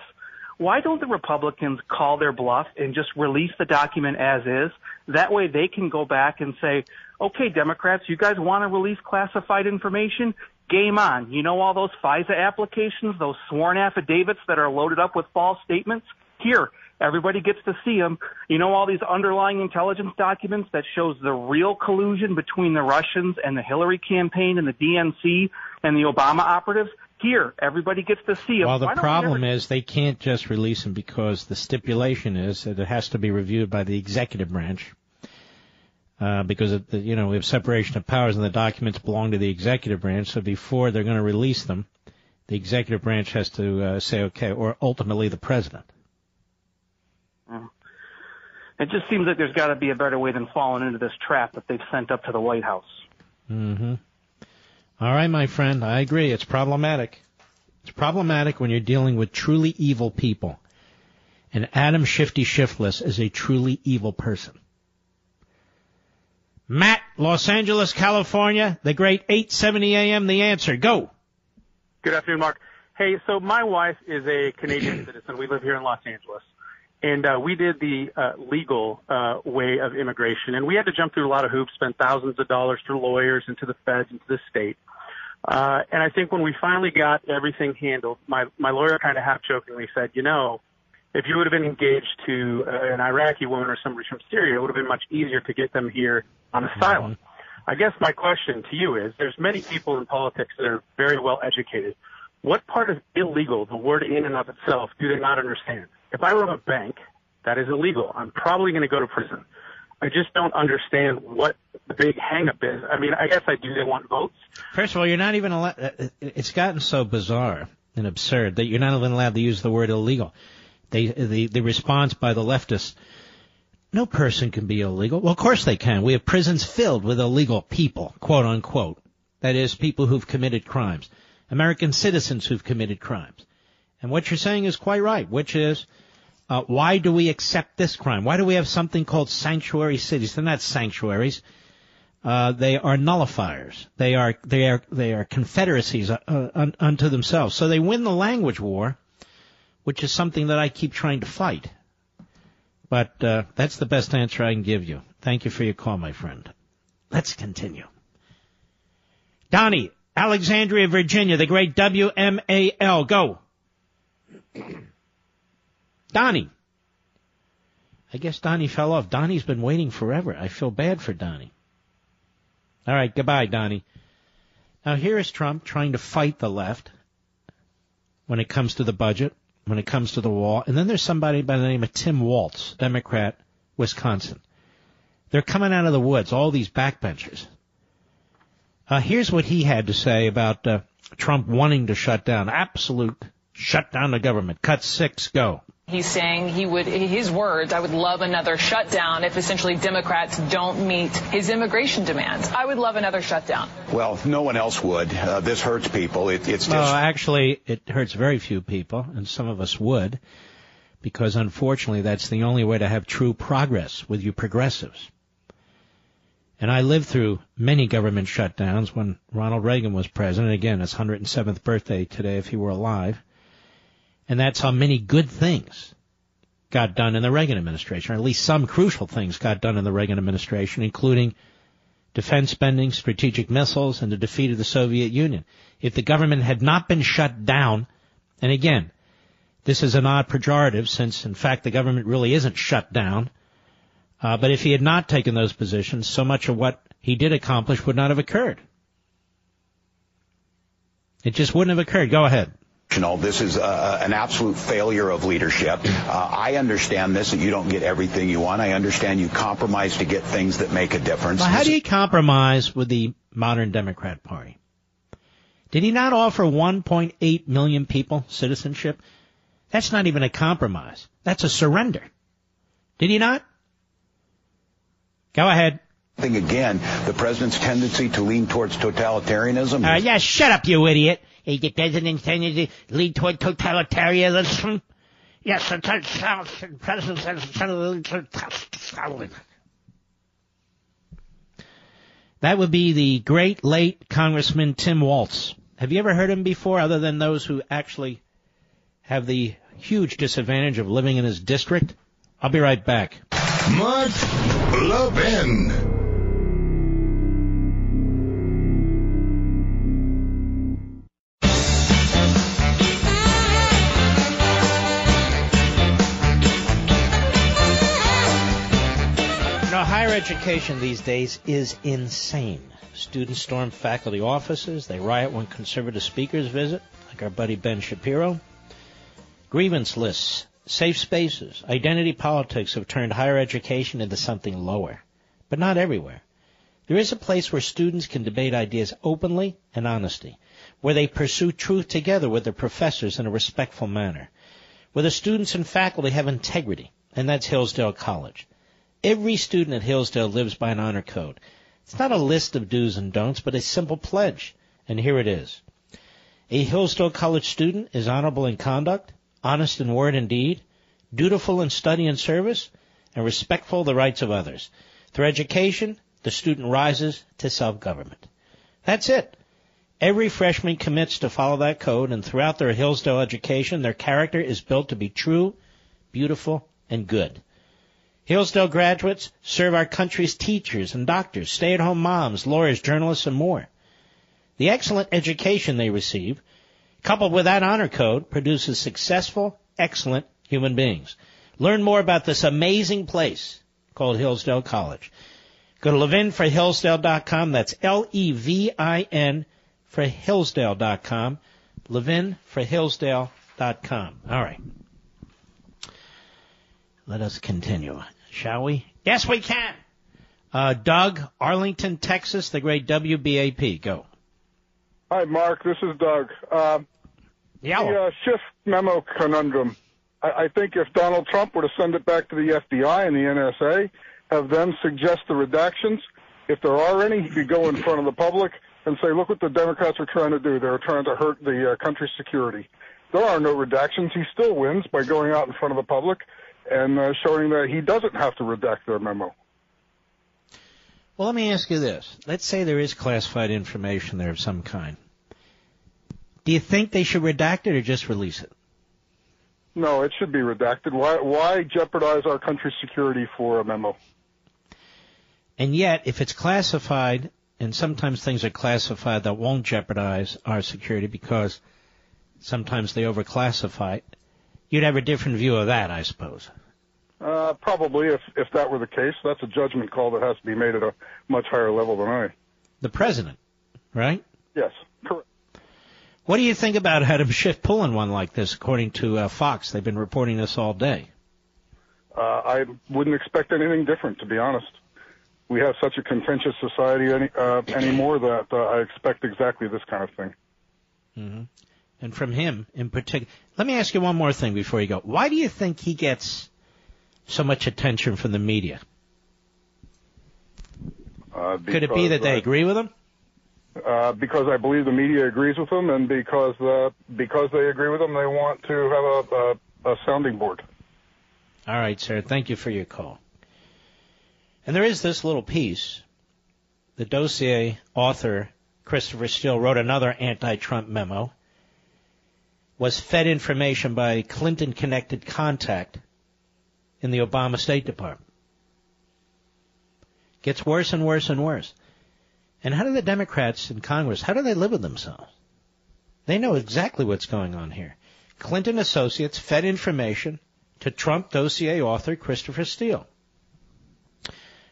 S25: Why don't the Republicans call their bluff and just release the document as is? That way they can go back and say, okay, Democrats, you guys want to release classified information? Game on. You know all those FISA applications, those sworn affidavits that are loaded up with false statements? Here, everybody gets to see them. You know all these underlying intelligence documents that shows the real collusion between the Russians and the Hillary campaign and the DNC and the Obama operatives? Here, everybody gets to see them.
S2: Well, the problem is they can't just release them because the stipulation is that it has to be reviewed by the executive branch. Uh, because of the, you know we have separation of powers and the documents belong to the executive branch. So before they're going to release them, the executive branch has to uh, say okay, or ultimately the president.
S25: It just seems like there's got to be a better way than falling into this trap that they've sent up to the White House.
S2: Mm-hmm. All right, my friend, I agree. It's problematic. It's problematic when you're dealing with truly evil people. And Adam Shifty Shiftless is a truly evil person. Matt, Los Angeles, California, the great 870 AM, the answer. Go.
S26: Good afternoon, Mark. Hey, so my wife is a Canadian citizen. We live here in Los Angeles. And uh, we did the uh, legal uh, way of immigration, and we had to jump through a lot of hoops, spend thousands of dollars for lawyers and to the feds and to the state. Uh, and I think when we finally got everything handled, my my lawyer kind of half jokingly said, you know, if you would have been engaged to uh, an Iraqi woman or somebody from Syria, it would have been much easier to get them here on mm-hmm. asylum. I guess my question to you is: There's many people in politics that are very well educated. What part of illegal, the word in and of itself, do they not understand? If I rob a bank, that is illegal. I'm probably going to go to prison. I just don't understand what the big hangup is. I mean, I guess I do. They want votes.
S2: First of all, you're not even allowed. Uh, uh, it's gotten so bizarre and absurd that you're not even allowed to use the word illegal. They, the the response by the leftists. No person can be illegal. Well, of course they can. We have prisons filled with illegal people, quote unquote. That is, people who've committed crimes. American citizens who've committed crimes. And what you're saying is quite right, which is, uh, why do we accept this crime? Why do we have something called sanctuary cities? They're not sanctuaries. Uh, they are nullifiers. They are they are they are confederacies uh, un, unto themselves. So they win the language war, which is something that I keep trying to fight. But uh, that's the best answer I can give you. Thank you for your call, my friend. Let's continue. Donnie, Alexandria, Virginia, the great WMAL. Go. Donnie. I guess Donnie fell off. Donnie's been waiting forever. I feel bad for Donnie. All right, goodbye, Donnie. Now here is Trump trying to fight the left when it comes to the budget, when it comes to the wall, and then there's somebody by the name of Tim Walz, Democrat, Wisconsin. They're coming out of the woods, all these backbenchers. Uh, here's what he had to say about uh, Trump wanting to shut down. Absolute Shut down the government. Cut six. Go.
S27: He's saying he would, his words, I would love another shutdown if essentially Democrats don't meet his immigration demands. I would love another shutdown.
S28: Well, no one else would. Uh, this hurts people. It, it's just.
S2: No, actually, it hurts very few people, and some of us would, because unfortunately, that's the only way to have true progress with you progressives. And I lived through many government shutdowns when Ronald Reagan was president. Again, his 107th birthday today, if he were alive. And that's how many good things got done in the Reagan administration, or at least some crucial things got done in the Reagan administration, including defense spending, strategic missiles, and the defeat of the Soviet Union. If the government had not been shut down, and again, this is an odd pejorative since in fact the government really isn't shut down, uh, but if he had not taken those positions, so much of what he did accomplish would not have occurred. It just wouldn't have occurred. Go ahead.
S28: This is uh, an absolute failure of leadership. Uh, I understand this, that you don't get everything you want. I understand you compromise to get things that make a difference.
S2: Well, how do you compromise with the modern Democrat Party? Did he not offer 1.8 million people citizenship? That's not even a compromise. That's a surrender. Did he not? Go ahead.
S28: I think again, the president's tendency to lean towards totalitarianism.
S2: Uh, yeah, shut up, you idiot. The president's tendency to lean toward totalitarianism. Yes, the president That would be the great late Congressman Tim Walz. Have you ever heard him before, other than those who actually have the huge disadvantage of living in his district? I'll be right back.
S1: Mark Levin.
S2: Education these days is insane. Students storm faculty offices. They riot when conservative speakers visit, like our buddy Ben Shapiro. Grievance lists Safe spaces, identity politics have turned higher education into something lower, but not everywhere. There is a place where students can debate ideas openly and honestly, where they pursue truth together with their professors in a respectful manner, where the students and faculty have integrity, and that's Hillsdale College. Every student at Hillsdale lives by an honor code. It's not a list of do's and don'ts, but a simple pledge, and here it is. A Hillsdale College student is honorable in conduct, honest in word and deed, dutiful in study and service, and respectful of the rights of others. Through education, the student rises to self-government. That's it. Every freshman commits to follow that code, and throughout their Hillsdale education, their character is built to be true, beautiful, and good. Hillsdale graduates serve our country's teachers and doctors, stay-at-home moms, lawyers, journalists, and more. The excellent education they receive coupled with that honor code, produces successful, excellent human beings. Learn more about this amazing place called Hillsdale College. Go to levinforhillsdale.com. That's L-E-V-I-N for Hillsdale.com. levinforhillsdale.com. All right. Let us continue, shall we? Yes, we can. Uh, Doug, Arlington, Texas, the great WBAP. Go.
S29: Hi, Mark. This is Doug. Uh,
S2: yeah.
S29: The uh, Schiff memo conundrum. I, I think if Donald Trump were to send it back to the FBI and the NSA, have them suggest the redactions, if there are any, he could go in front of the public and say, look what the Democrats are trying to do. They're trying to hurt the uh, country's security. There are no redactions. He still wins by going out in front of the public and uh, showing that he doesn't have to redact their memo.
S2: Well, let me ask you this. Let's say there is classified information there of some kind. Do you think they should redact it or just release it?
S29: No, it should be redacted. Why, why jeopardize our country's security for a memo?
S2: And yet, if it's classified, and sometimes things are classified that won't jeopardize our security because sometimes they overclassify, you'd have a different view of that, I suppose.
S29: Uh, probably, if if that were the case, that's a judgment call that has to be made at a much higher level than I.
S2: The president, right?
S29: Yes, correct.
S2: What do you think about Adam Schiff pulling one like this? According to uh, Fox, they've been reporting this all day.
S29: Uh, I wouldn't expect anything different, to be honest. We have such a contentious society any, uh, anymore that uh, I expect exactly this kind of thing.
S2: Mm-hmm. And from him in particular. Let me ask you one more thing before you go. Why do you think he gets so much attention from the media?
S29: Uh,
S2: Could it be that they agree with him?
S29: Uh, because I believe the media agrees with them, and because uh, because they agree with them, they want to have a, a, a sounding board.
S2: All right, sir. Thank you for your call. And there is this little piece. The dossier author, Christopher Steele, wrote another anti-Trump memo, was fed information by a Clinton-connected contact in the Obama State Department. Gets worse and worse and worse. And how do the Democrats in Congress, how do they live with themselves? They know exactly what's going on here. Clinton associates fed information to Trump dossier author Christopher Steele.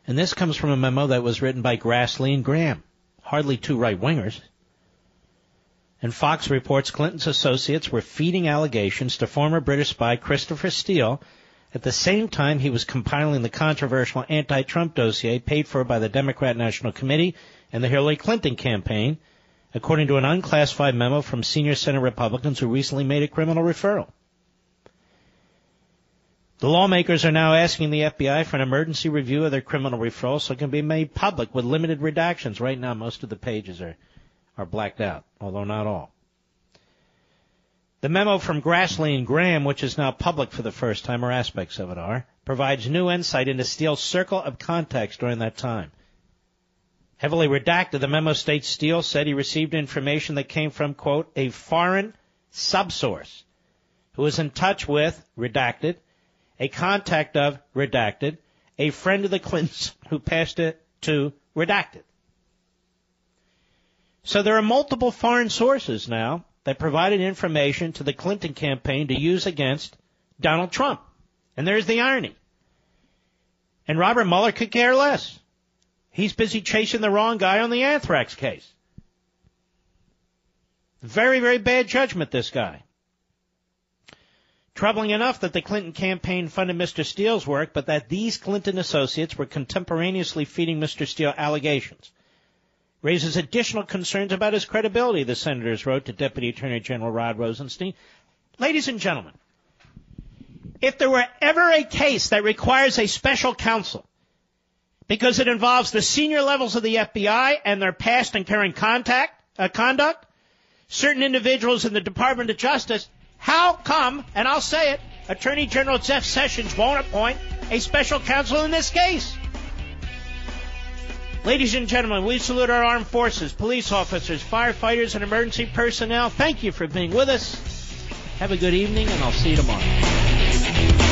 S2: And this comes from a memo that was written by Grassley and Graham, hardly two right wingers. And Fox reports Clinton's associates were feeding allegations to former British spy Christopher Steele at the same time he was compiling the controversial anti-Trump dossier paid for by the Democrat National Committee and the Hillary Clinton campaign, according to an unclassified memo from senior Senate Republicans who recently made a criminal referral. The lawmakers are now asking the FBI for an emergency review of their criminal referral so it can be made public with limited redactions. Right now, most of the pages are, are blacked out, although not all. The memo from Grassley and Graham, which is now public for the first time, or aspects of it are, provides new insight into Steele's circle of contacts during that time. Heavily redacted, the memo states Steele said he received information that came from, quote, a foreign subsource who was in touch with, redacted, a contact of, redacted, a friend of the Clintons who passed it to, redacted. So there are multiple foreign sources now that provided information to the Clinton campaign to use against Donald Trump. And there's the irony. And Robert Mueller could care less. He's busy chasing the wrong guy on the anthrax case. Very, very bad judgment, this guy. Troubling enough that the Clinton campaign funded Mr. Steele's work, but that these Clinton associates were contemporaneously feeding Mr. Steele allegations. Raises additional concerns about his credibility, the senators wrote to Deputy Attorney General Rod Rosenstein. Ladies and gentlemen, if there were ever a case that requires a special counsel because it involves the senior levels of the FBI and their past and current contact, uh, conduct, certain individuals in the Department of Justice, how come, and I'll say it, Attorney General Jeff Sessions won't appoint a special counsel in this case? Ladies and gentlemen, we salute our armed forces, police officers, firefighters, and emergency personnel. Thank you for being with us. Have a good evening, and I'll see you tomorrow.